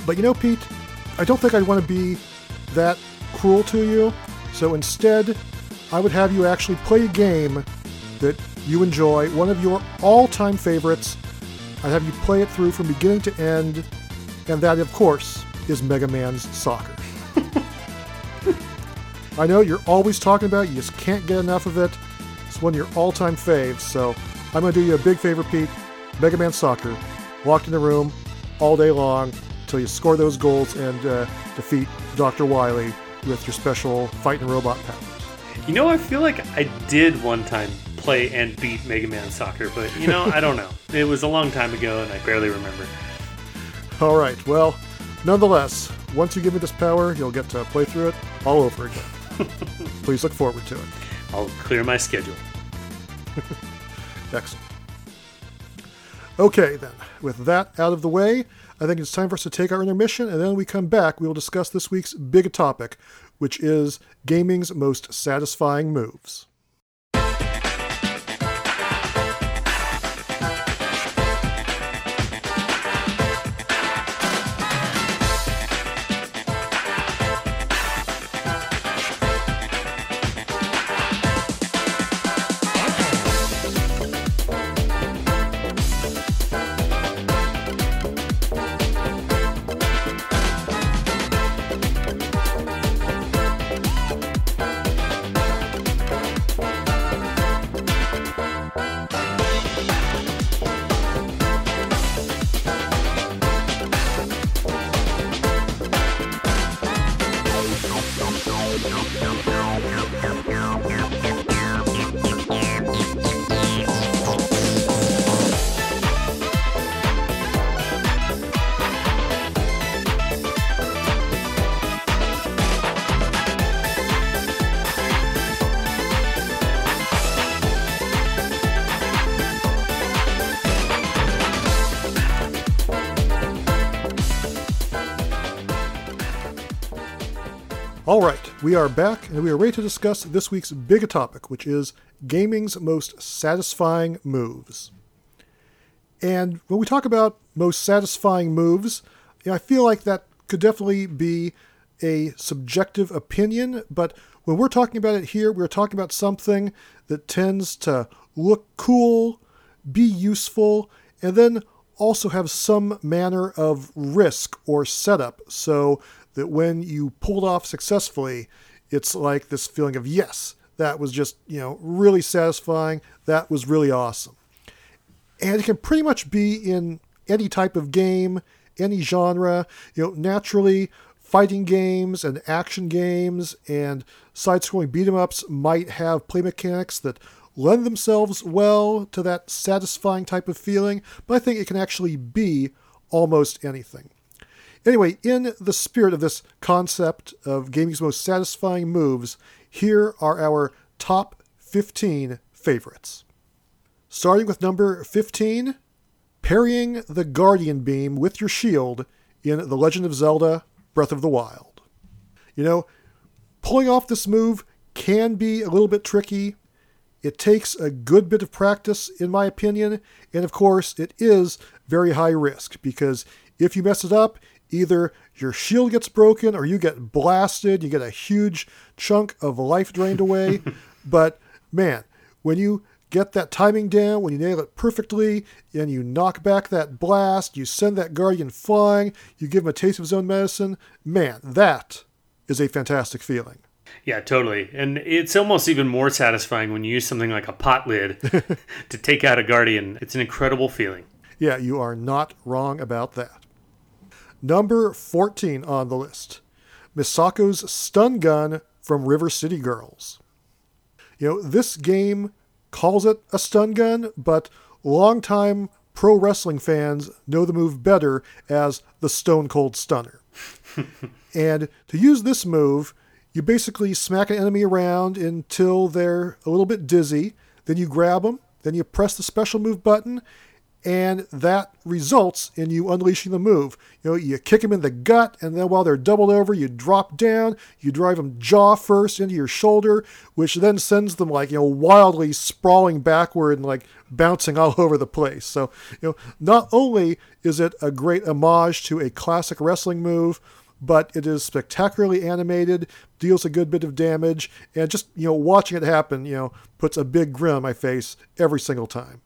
But you know, Pete, I don't think I'd want to be that cruel to you. So instead, I would have you actually play a game that you enjoy, one of your all time favorites. I'd have you play it through from beginning to end, and that, of course, is Mega Man's Soccer. I know you're always talking about it, you just can't get enough of it. It's one of your all time faves, so I'm going to do you a big favor, Pete. Mega Man Soccer, locked in the room all day long until you score those goals and uh, defeat Dr. Wily with your special fighting robot powers. You know, I feel like I did one time play and beat Mega Man Soccer, but you know, I don't know. It was a long time ago and I barely remember. All right, well, nonetheless, once you give me this power, you'll get to play through it all over again. Please look forward to it. I'll clear my schedule. Excellent. Okay, then, with that out of the way, I think it's time for us to take our intermission, and then when we come back, we will discuss this week's big topic, which is gaming's most satisfying moves. All right, we are back and we are ready to discuss this week's big topic, which is gaming's most satisfying moves. And when we talk about most satisfying moves, I feel like that could definitely be a subjective opinion, but when we're talking about it here, we're talking about something that tends to look cool, be useful, and then also have some manner of risk or setup so that when you pulled off successfully, it's like this feeling of, yes, that was just, you know, really satisfying. That was really awesome. And it can pretty much be in any type of game, any genre. You know, naturally, fighting games and action games and side scrolling beat 'em ups might have play mechanics that lend themselves well to that satisfying type of feeling, but I think it can actually be almost anything. Anyway, in the spirit of this concept of gaming's most satisfying moves, here are our top 15 favorites. Starting with number 15, parrying the Guardian Beam with your shield in The Legend of Zelda Breath of the Wild. You know, pulling off this move can be a little bit tricky. It takes a good bit of practice, in my opinion, and of course, it is very high risk because if you mess it up, either your shield gets broken or you get blasted, you get a huge chunk of life drained away. but man, when you get that timing down, when you nail it perfectly, and you knock back that blast, you send that guardian flying, you give him a taste of his own medicine, man, that is a fantastic feeling. Yeah, totally. And it's almost even more satisfying when you use something like a pot lid to take out a guardian. It's an incredible feeling. Yeah, you are not wrong about that. Number 14 on the list Misako's stun gun from River City Girls. You know, this game calls it a stun gun, but longtime pro wrestling fans know the move better as the Stone Cold Stunner. and to use this move, you basically smack an enemy around until they're a little bit dizzy. Then you grab them. Then you press the special move button, and that results in you unleashing the move. You know, you kick them in the gut, and then while they're doubled over, you drop down, you drive them jaw first into your shoulder, which then sends them like, you know, wildly sprawling backward and like bouncing all over the place. So, you know, not only is it a great homage to a classic wrestling move, but it is spectacularly animated, deals a good bit of damage, and just, you know, watching it happen, you know, puts a big grin on my face every single time.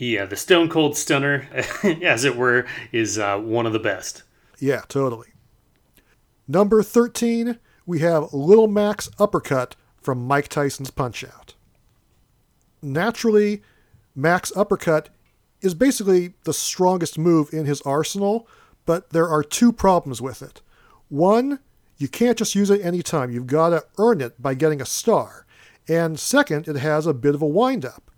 Yeah, the Stone Cold Stunner, as it were, is uh, one of the best. Yeah, totally. Number 13, we have Little Mac's Uppercut from Mike Tyson's Punch Out. Naturally, Mac's Uppercut is basically the strongest move in his arsenal, but there are two problems with it. One, you can't just use it anytime. You've got to earn it by getting a star. And second, it has a bit of a windup.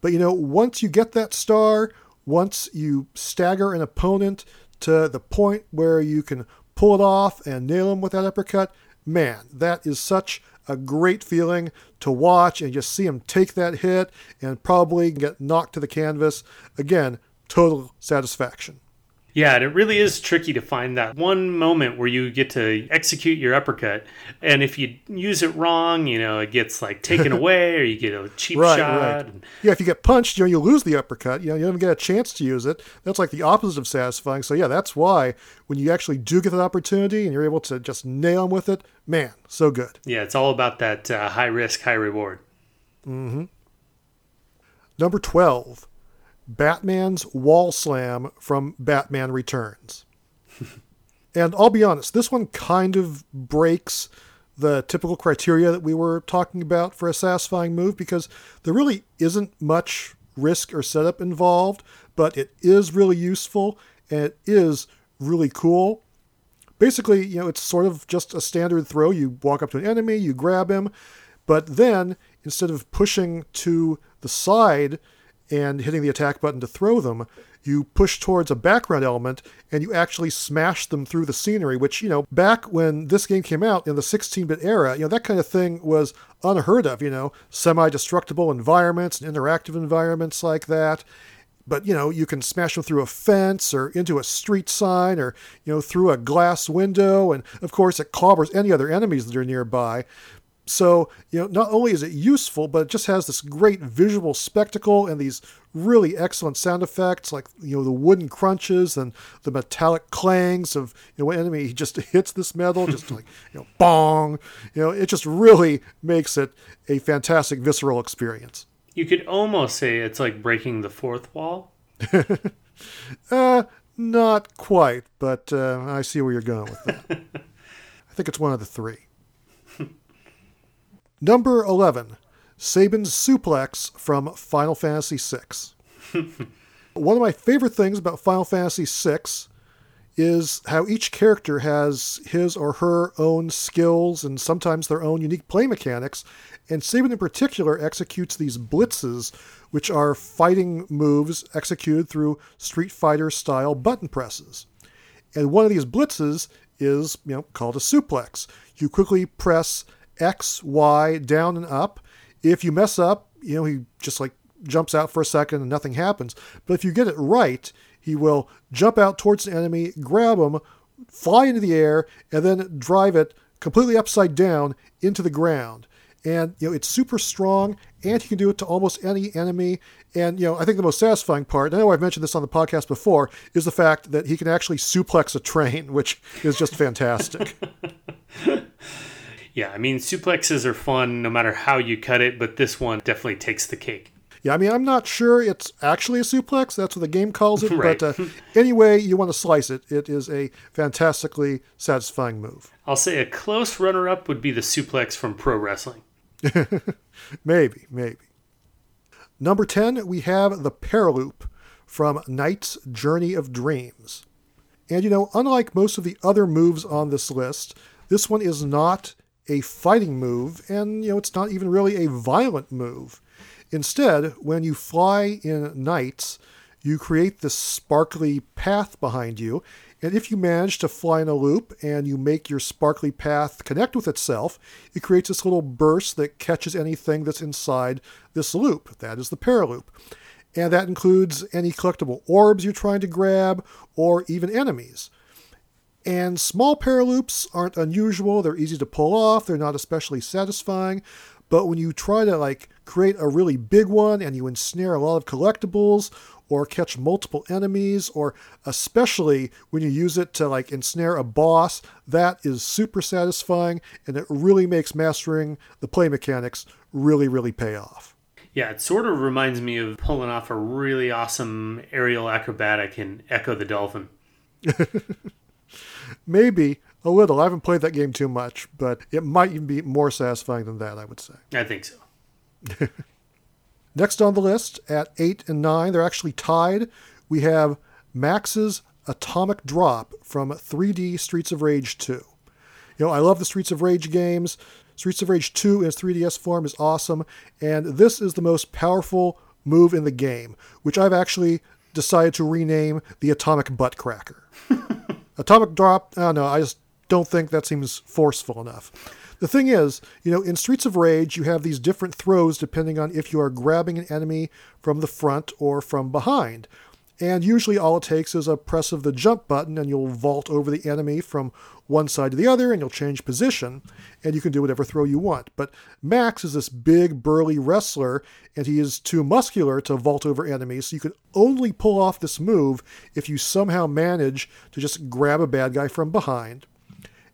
But you know, once you get that star, once you stagger an opponent to the point where you can pull it off and nail him with that uppercut, man, that is such a great feeling to watch and just see him take that hit and probably get knocked to the canvas. Again, total satisfaction. Yeah, and it really is tricky to find that one moment where you get to execute your uppercut. And if you use it wrong, you know, it gets like taken away or you get a cheap right, shot. Right. Yeah, if you get punched, you know, you lose the uppercut. You know, you don't even get a chance to use it. That's like the opposite of satisfying. So yeah, that's why when you actually do get that opportunity and you're able to just nail them with it, man, so good. Yeah, it's all about that uh, high risk, high reward. Mm-hmm. Number 12. Batman's Wall Slam from Batman Returns. and I'll be honest, this one kind of breaks the typical criteria that we were talking about for a satisfying move because there really isn't much risk or setup involved, but it is really useful and it is really cool. Basically, you know, it's sort of just a standard throw. You walk up to an enemy, you grab him, but then instead of pushing to the side, and hitting the attack button to throw them, you push towards a background element and you actually smash them through the scenery, which, you know, back when this game came out in the 16 bit era, you know, that kind of thing was unheard of, you know, semi destructible environments and interactive environments like that. But, you know, you can smash them through a fence or into a street sign or, you know, through a glass window. And of course, it clobbers any other enemies that are nearby. So, you know, not only is it useful, but it just has this great visual spectacle and these really excellent sound effects, like, you know, the wooden crunches and the metallic clangs of, you know, when enemy he just hits this metal, just like, you know, bong. You know, it just really makes it a fantastic visceral experience. You could almost say it's like breaking the fourth wall. uh, not quite, but uh, I see where you're going with that. I think it's one of the three. Number 11, Sabin's Suplex from Final Fantasy VI. One of my favorite things about Final Fantasy VI is how each character has his or her own skills and sometimes their own unique play mechanics. And Sabin in particular executes these blitzes, which are fighting moves executed through Street Fighter style button presses. And one of these blitzes is, you know, called a suplex. You quickly press X, Y, down and up. If you mess up, you know, he just like jumps out for a second and nothing happens. But if you get it right, he will jump out towards the enemy, grab him, fly into the air, and then drive it completely upside down into the ground. And you know, it's super strong, and he can do it to almost any enemy. And you know, I think the most satisfying part, I know I've mentioned this on the podcast before, is the fact that he can actually suplex a train, which is just fantastic. Yeah, I mean, suplexes are fun no matter how you cut it, but this one definitely takes the cake. Yeah, I mean, I'm not sure it's actually a suplex. That's what the game calls it. Right. But uh, anyway, you want to slice it. It is a fantastically satisfying move. I'll say a close runner up would be the suplex from pro wrestling. Maybe, maybe. Number 10, we have the Paraloop from NiGHTS Journey of Dreams. And you know, unlike most of the other moves on this list, this one is not a fighting move, and you know, it's not even really a violent move. Instead, when you fly in NiGHTS, you create this sparkly path behind you, and if you manage to fly in a loop and you make your sparkly path connect with itself, it creates this little burst that catches anything that's inside this loop. That is the paraloop. And that includes any collectible orbs you're trying to grab or even enemies. And small paraloops aren't unusual. They're easy to pull off. They're not especially satisfying. But when you try to like create a really big one and you ensnare a lot of collectibles or catch multiple enemies or especially when you use it to like ensnare a boss, that is super satisfying and it really makes mastering the play mechanics really really pay off. Yeah, it sort of reminds me of pulling off a really awesome aerial acrobatic in Ecco the Dolphin. Maybe a little. I haven't played that game too much, but it might even be more satisfying than that, I would say. I think so. Next on the list, at 8 and 9, they're actually tied. We have Max's Atomic Drop from 3D Streets of Rage 2. You know, I love the Streets of Rage games. Streets of Rage 2 in its 3DS form is awesome, and this is the most powerful move in the game, which I've actually decided to rename the Atomic Butt Cracker. Atomic Drop, uh, I don't know, I just don't think that seems forceful enough. The thing is, you know, in Streets of Rage, you have these different throws depending on if you are grabbing an enemy from the front or from behind. And usually all it takes is a press of the jump button and you'll vault over the enemy from one side to the other and you'll change position and you can do whatever throw you want. But Max is this big, burly wrestler and he is too muscular to vault over enemies, so you can only pull off this move if you somehow manage to just grab a bad guy from behind.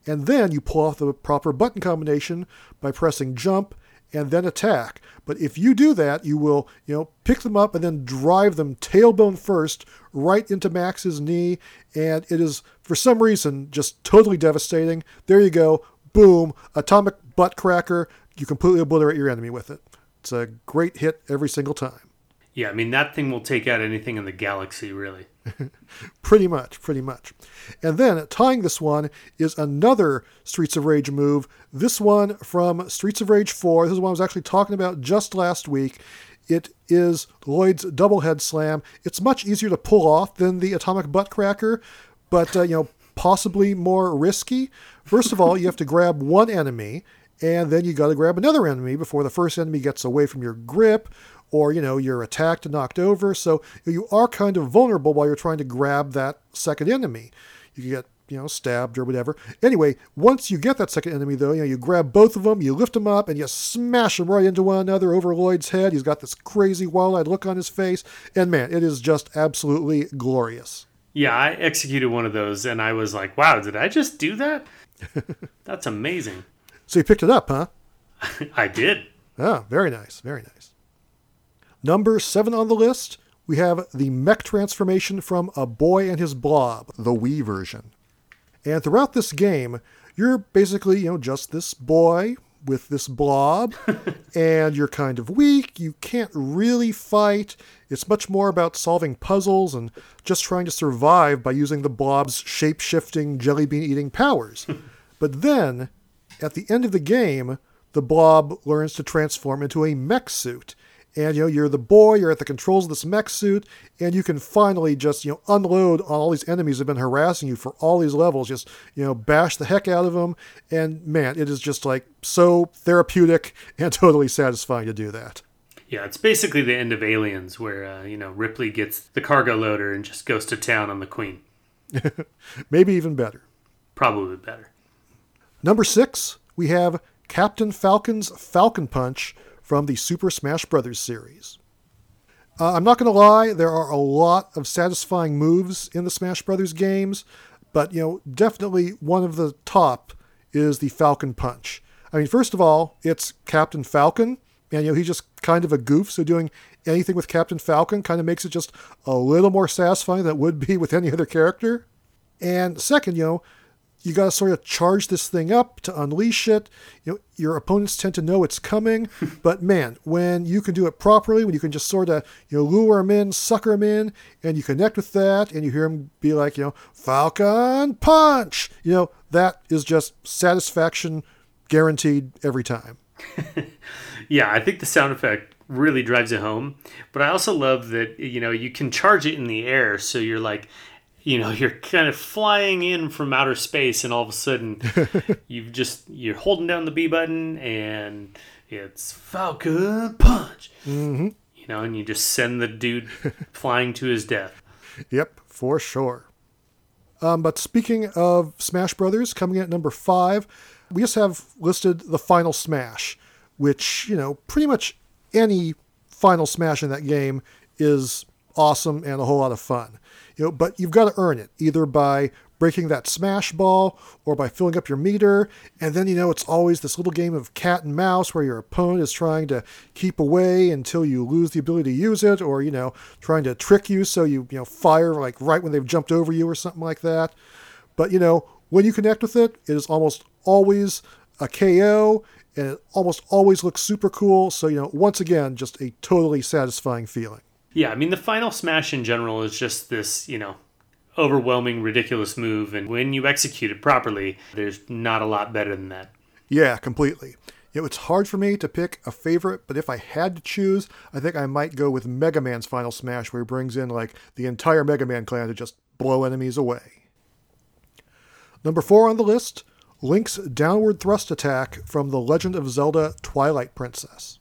And then you pull off the proper button combination by pressing jump and then attack. But if you do that, you will, you know, pick them up and then drive them tailbone first right into Max's knee, and it is for some reason just totally devastating. There you go, boom, atomic butt cracker. You completely obliterate your enemy with it. It's a great hit every single time. Yeah, I mean, that thing will take out anything in the galaxy, really. pretty much, pretty much. And then tying this one is another Streets of Rage move. This one from Streets of Rage 4. This is one I was actually talking about just last week. It is Floyd's double head slam. It's much easier to pull off than the atomic butt cracker, but uh, you know, possibly more risky. First of all, you have to grab one enemy, and then you got to grab another enemy before the first enemy gets away from your grip or you know you're attacked and knocked over. So you are kind of vulnerable while you're trying to grab that second enemy. You get you know stabbed or whatever. Anyway once you get that second enemy though you know you grab both of them you lift them up and you smash them right into one another over Floyd's head. He's got this crazy wild-eyed look on his face. And man it is just absolutely glorious. Yeah, I executed one of those and I was like, wow, did I just do that? That's amazing. so you picked it up huh? I did. ah very nice very nice Number seven on the list, we have the mech transformation from A Boy and His Blob, the Wii version. And throughout this game, you're basically, you know, just this boy with this blob, and you're kind of weak. You can't really fight. It's much more about solving puzzles and just trying to survive by using the blob's shape shifting, jelly bean eating powers. but then, at the end of the game, the blob learns to transform into a mech suit and you know you're the boy you're at the controls of this mech suit and you can finally just you know unload on all these enemies that have been harassing you for all these levels just you know bash the heck out of them and man it is just like so therapeutic and totally satisfying to do that Yeah, it's basically the end of Aliens, where uh, you know Ripley gets the cargo loader and just goes to town on the Queen. maybe even better Probably better. number six we have captain falcon's falcon punch from the super smash bros series uh, i'm not going to lie there are a lot of satisfying moves in the smash bros games but you know definitely one of the top is the falcon punch i mean first of all it's captain falcon And, you know, he's just kind of a goof, so doing anything with Captain Falcon kind of makes it just a little more satisfying than it would be with any other character. And second, you know, you got to sort of charge this thing up to unleash it. You know, your opponents tend to know it's coming, but man, when you can do it properly, when you can just sort of you know lure them in, sucker them in, and you connect with that, and you hear them be like, you know, Falcon punch. You know, that is just satisfaction guaranteed every time. yeah, I think the sound effect really drives it home. But I also love that you know you can charge it in the air, so you're like you know you're kind of flying in from outer space and all of a sudden you've just you're holding down the b button and it's falcon punch. Mm-hmm. you know and you just send the dude flying to his death. Yep for sure. Um, but speaking of smash brothers coming in at number five we just have listed the final smash which you know pretty much any final smash in that game is awesome and a whole lot of fun you know, but you've got to earn it either by breaking that smash ball or by filling up your meter. And then, you know, it's always this little game of cat and mouse where your opponent is trying to keep away until you lose the ability to use it or, you know, trying to trick you so you, you know, fire like right when they've jumped over you or something like that. But, you know, when you connect with it, it is almost always a KO and it almost always looks super cool. So, you know, once again, just a totally satisfying feeling. Yeah, I mean, the final smash in general is just this, you know, overwhelming, ridiculous move. And when you execute it properly, there's not a lot better than that. Yeah, completely. Know, it's hard for me to pick a favorite, but if I had to choose, I think I might go with Mega Man's Final Smash, where he brings in like the entire Mega Man clan to just blow enemies away. Number four on the list Link's downward thrust attack from The Legend of Zelda Twilight Princess.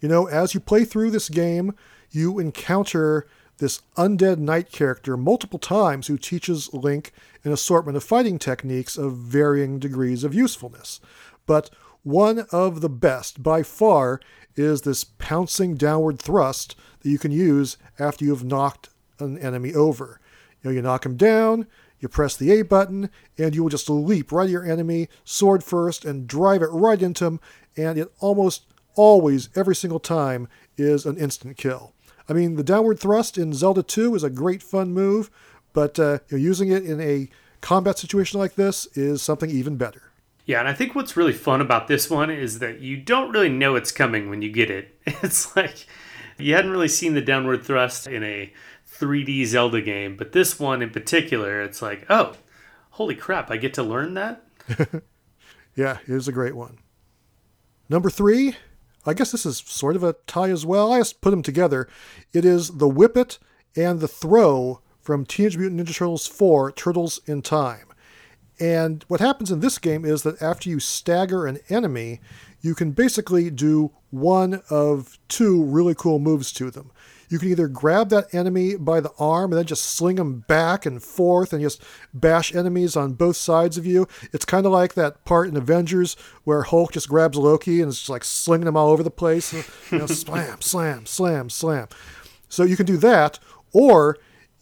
You know, as you play through this game, you encounter this undead knight character multiple times who teaches Link an assortment of fighting techniques of varying degrees of usefulness. But one of the best by far is this pouncing downward thrust that you can use after you've knocked an enemy over. You know, you knock him down, you press the A button, and you will just leap right at your enemy, sword first, and drive it right into him, and it almost always, every single time, is an instant kill. I mean, the downward thrust in Zelda 2 is a great fun move, but uh, you know, using it in a combat situation like this is something even better. Yeah, and I think what's really fun about this one is that you don't really know it's coming when you get it. It's like you hadn't really seen the downward thrust in a 3D Zelda game, but this one in particular, it's like, oh, holy crap, I get to learn that? yeah, it is a great one. Number three, I guess this is sort of a tie as well. I just put them together. It is the Whippet and the Throw from Teenage Mutant Ninja Turtles 4 Turtles in Time. And what happens in this game is that after you stagger an enemy, you can basically do one of two really cool moves to them. You can either grab that enemy by the arm and then just sling them back and forth and just bash enemies on both sides of you. It's kind of like that part in Avengers where Hulk just grabs Loki and is just like slinging them all over the place. You know, slam, slam, slam, slam. So you can do that, or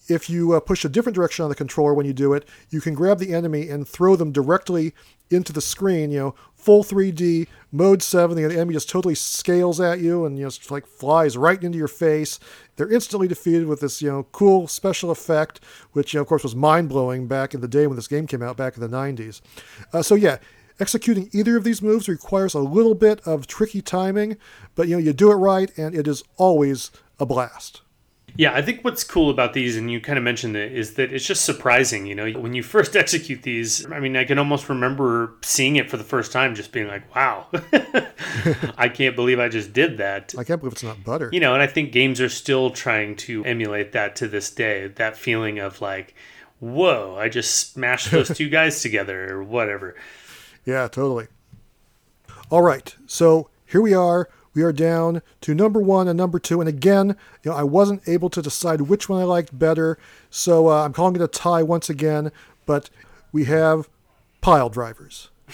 if you uh, push a different direction on the controller when you do it, you can grab the enemy and throw them directly into the screen, you know, full 3D, mode 7, the enemy just totally scales at you and, you know, like flies right into your face. They're instantly defeated with this, you know, cool special effect, which, you know, of course, was mind blowing back in the day when this game came out back in the 90s. Uh, so, yeah, executing either of these moves requires a little bit of tricky timing, but, you know, you do it right and it is always a blast. Yeah, I think what's cool about these, and you kind of mentioned it, is that it's just surprising. You know, when you first execute these, I mean, I can almost remember seeing it for the first time, just being like, "Wow, I can't believe I just did that." I can't believe it's not butter. You know, and I think games are still trying to emulate that to this day. That feeling of like, "Whoa, I just smashed those two guys together," or whatever. Yeah, totally. All right, so here we are we are down to number one and number two. And again, you know, I wasn't able to decide which one I liked better, so uh, I'm calling it a tie once again. But we have pile drivers.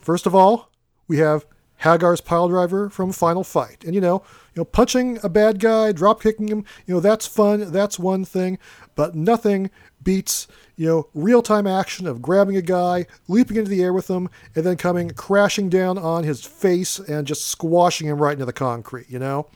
First of all, we have Haggar's pile driver from Final Fight, and you know, You know, punching a bad guy, drop kicking him, you know, that's fun. That's one thing. But nothing beats, you know, real time action of grabbing a guy, leaping into the air with him, and then coming crashing down on his face and just squashing him right into the concrete, you know?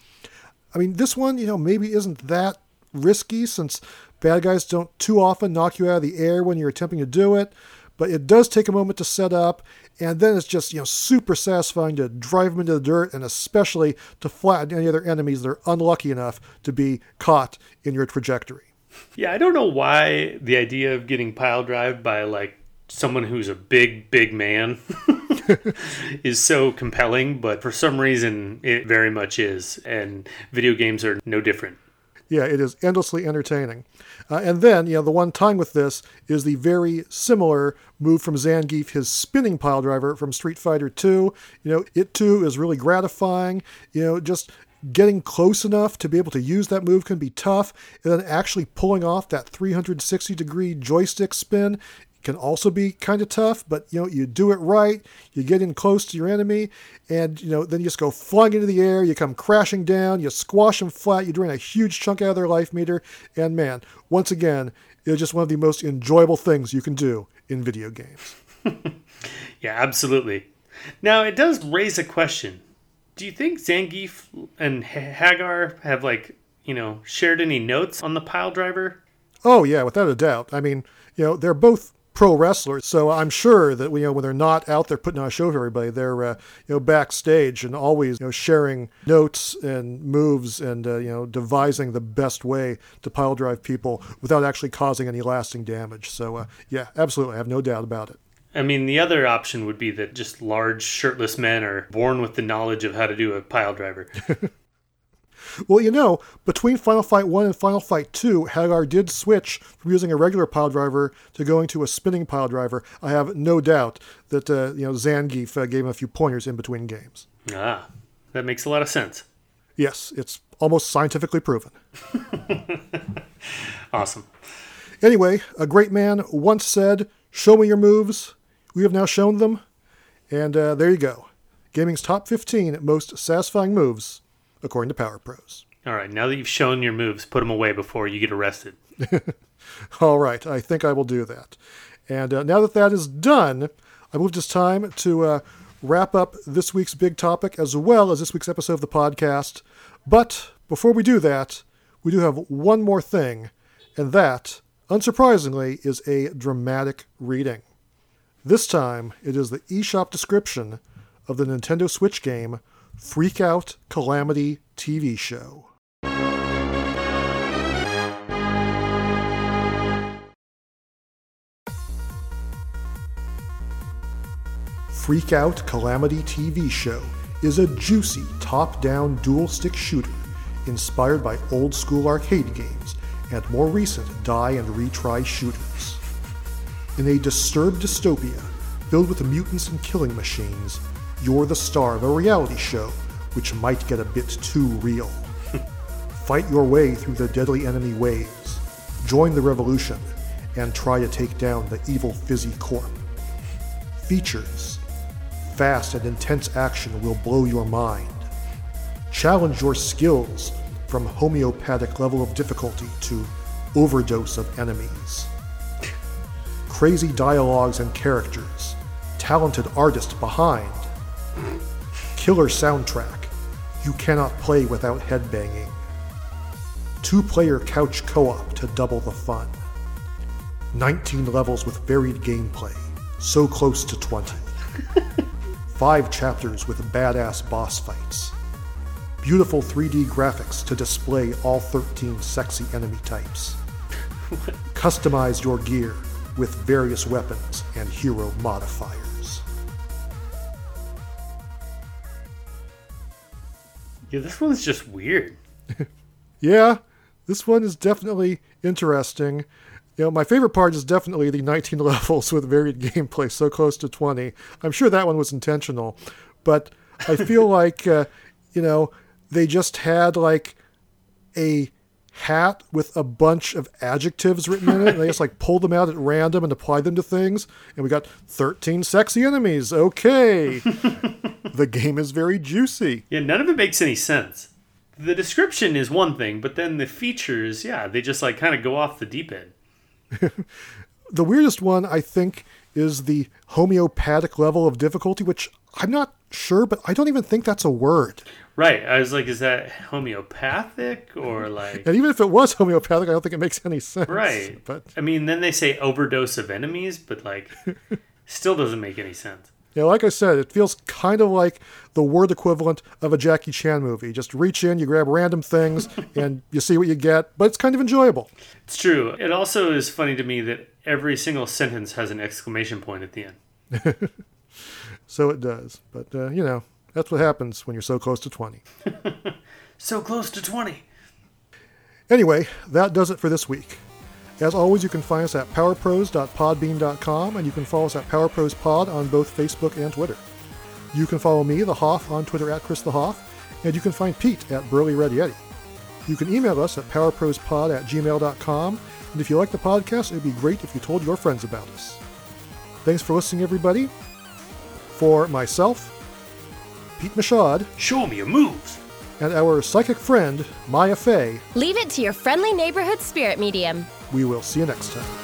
I mean, this one, you know, maybe isn't that risky since bad guys don't too often knock you out of the air when you're attempting to do it, but it does take a moment to set up, and then it's just, you know, super satisfying to drive them into the dirt and especially to flatten any other enemies that are unlucky enough to be caught in your trajectory. Yeah, I don't know why the idea of getting pile drive by like someone who's a big, big man is so compelling, but for some reason it very much is. And video games are no different. Yeah, it is endlessly entertaining. Uh, and then, you know, the one tying with this is the very similar move from Zangief, his spinning pile driver from Street Fighter 2. You know, it too is really gratifying. You know, just getting close enough to be able to use that move can be tough, and then actually pulling off that 360 degree joystick spin can also be kind of tough, but you know, you do it right, you get in close to your enemy, and you know, then you just go flying into the air, you come crashing down, you squash them flat, you drain a huge chunk out of their life meter, and man, once again, it's just one of the most enjoyable things you can do in video games. yeah, absolutely. Now, it does raise a question do you think Zangief and Haggar have like you know shared any notes on the pile driver? Oh yeah, without a doubt. I mean, you know, they're both pro wrestlers, so I'm sure that you know when they're not out there putting on a show for everybody, they're uh, you know backstage and always you know sharing notes and moves and uh, you know devising the best way to pile drive people without actually causing any lasting damage. So uh, yeah, absolutely, I have no doubt about it. I mean, the other option would be that just large shirtless men are born with the knowledge of how to do a pile driver. well, you know, between Final Fight 1 and Final Fight 2, Haggar did switch from using a regular pile driver to going to a spinning pile driver. I have no doubt that, uh, you know, Zangief uh, gave him a few pointers in between games. Ah, that makes a lot of sense. Yes, it's almost scientifically proven. awesome. Anyway, a great man once said, Show me your moves, we have now shown them, and uh, there you go. Gaming's top 15 most satisfying moves, according to Power Pros. All right, now that you've shown your moves, put them away before you get arrested. All right, I think I will do that. And uh, now that that is done, I move it's time to uh, wrap up this week's big topic as well as this week's episode of the podcast. But before we do that, we do have one more thing, and that, unsurprisingly, is a dramatic reading. This time, it is the eShop description of the Nintendo Switch game Freak Out Calamity TV Show. Freak Out Calamity TV Show is a juicy top down dual stick shooter inspired by old school arcade games and more recent die and retry shooters. In a disturbed dystopia filled with mutants and killing machines, you're the star of a reality show which might get a bit too real. Fight your way through the deadly enemy waves, join the revolution, and try to take down the evil Fizzy Corp. Features Fast and intense action will blow your mind. Challenge your skills from homeopathic level of difficulty to overdose of enemies crazy dialogues and characters, talented artist behind, killer soundtrack, you cannot play without headbanging, two player couch co op to double the fun, 19 levels with varied gameplay, so close to 20, five chapters with badass boss fights. Beautiful 3D graphics to display all 13 sexy enemy types. Customize your gear with various weapons and hero modifiers. Yeah, this one's just weird. yeah, this one is definitely interesting. You know, my favorite part is definitely the 19 levels with varied gameplay, so close to 20. I'm sure that one was intentional, but I feel like, uh, you know, they just had like a hat with a bunch of adjectives written in it. And they just like pulled them out at random and applied them to things. And we got 13 sexy enemies. Okay. the game is very juicy. Yeah, none of it makes any sense. the description is one thing, but then the features, yeah, they just like kind of go off the deep end. the weirdest one, I think, is the homeopathic level of difficulty, which I'm not sure, but I don't even think that's a word. Right. I was like, is that homeopathic or like. And even if it was homeopathic, I don't think it makes any sense. Right. But I mean, then they say overdose of enemies, but like, still doesn't make any sense. yeah, like I said, it feels kind of like the word equivalent of a Jackie Chan movie. Just reach in, you grab random things, and you see what you get, but it's kind of enjoyable. It's true. It also is funny to me that every single sentence has an exclamation point at the end. So it does. But, uh, you know, that's what happens when you're so close to 20. So close to 20. Anyway, that does it for this week. As always, you can find us at powerpros.podbean.com and you can follow us at powerprospod on both Facebook and Twitter. You can follow me, the Hoff, on Twitter at Chris the Hoff, and you can find Pete at Burly Red Yeti. You can email us at powerprospod at gmail.com, and if you like the podcast, it would be great if you told your friends about us. Thanks for listening, everybody. For myself, Pete Machad, Show me your moves. and our psychic friend, Maya Fey, Leave it to your friendly neighborhood spirit medium. we will see you next time.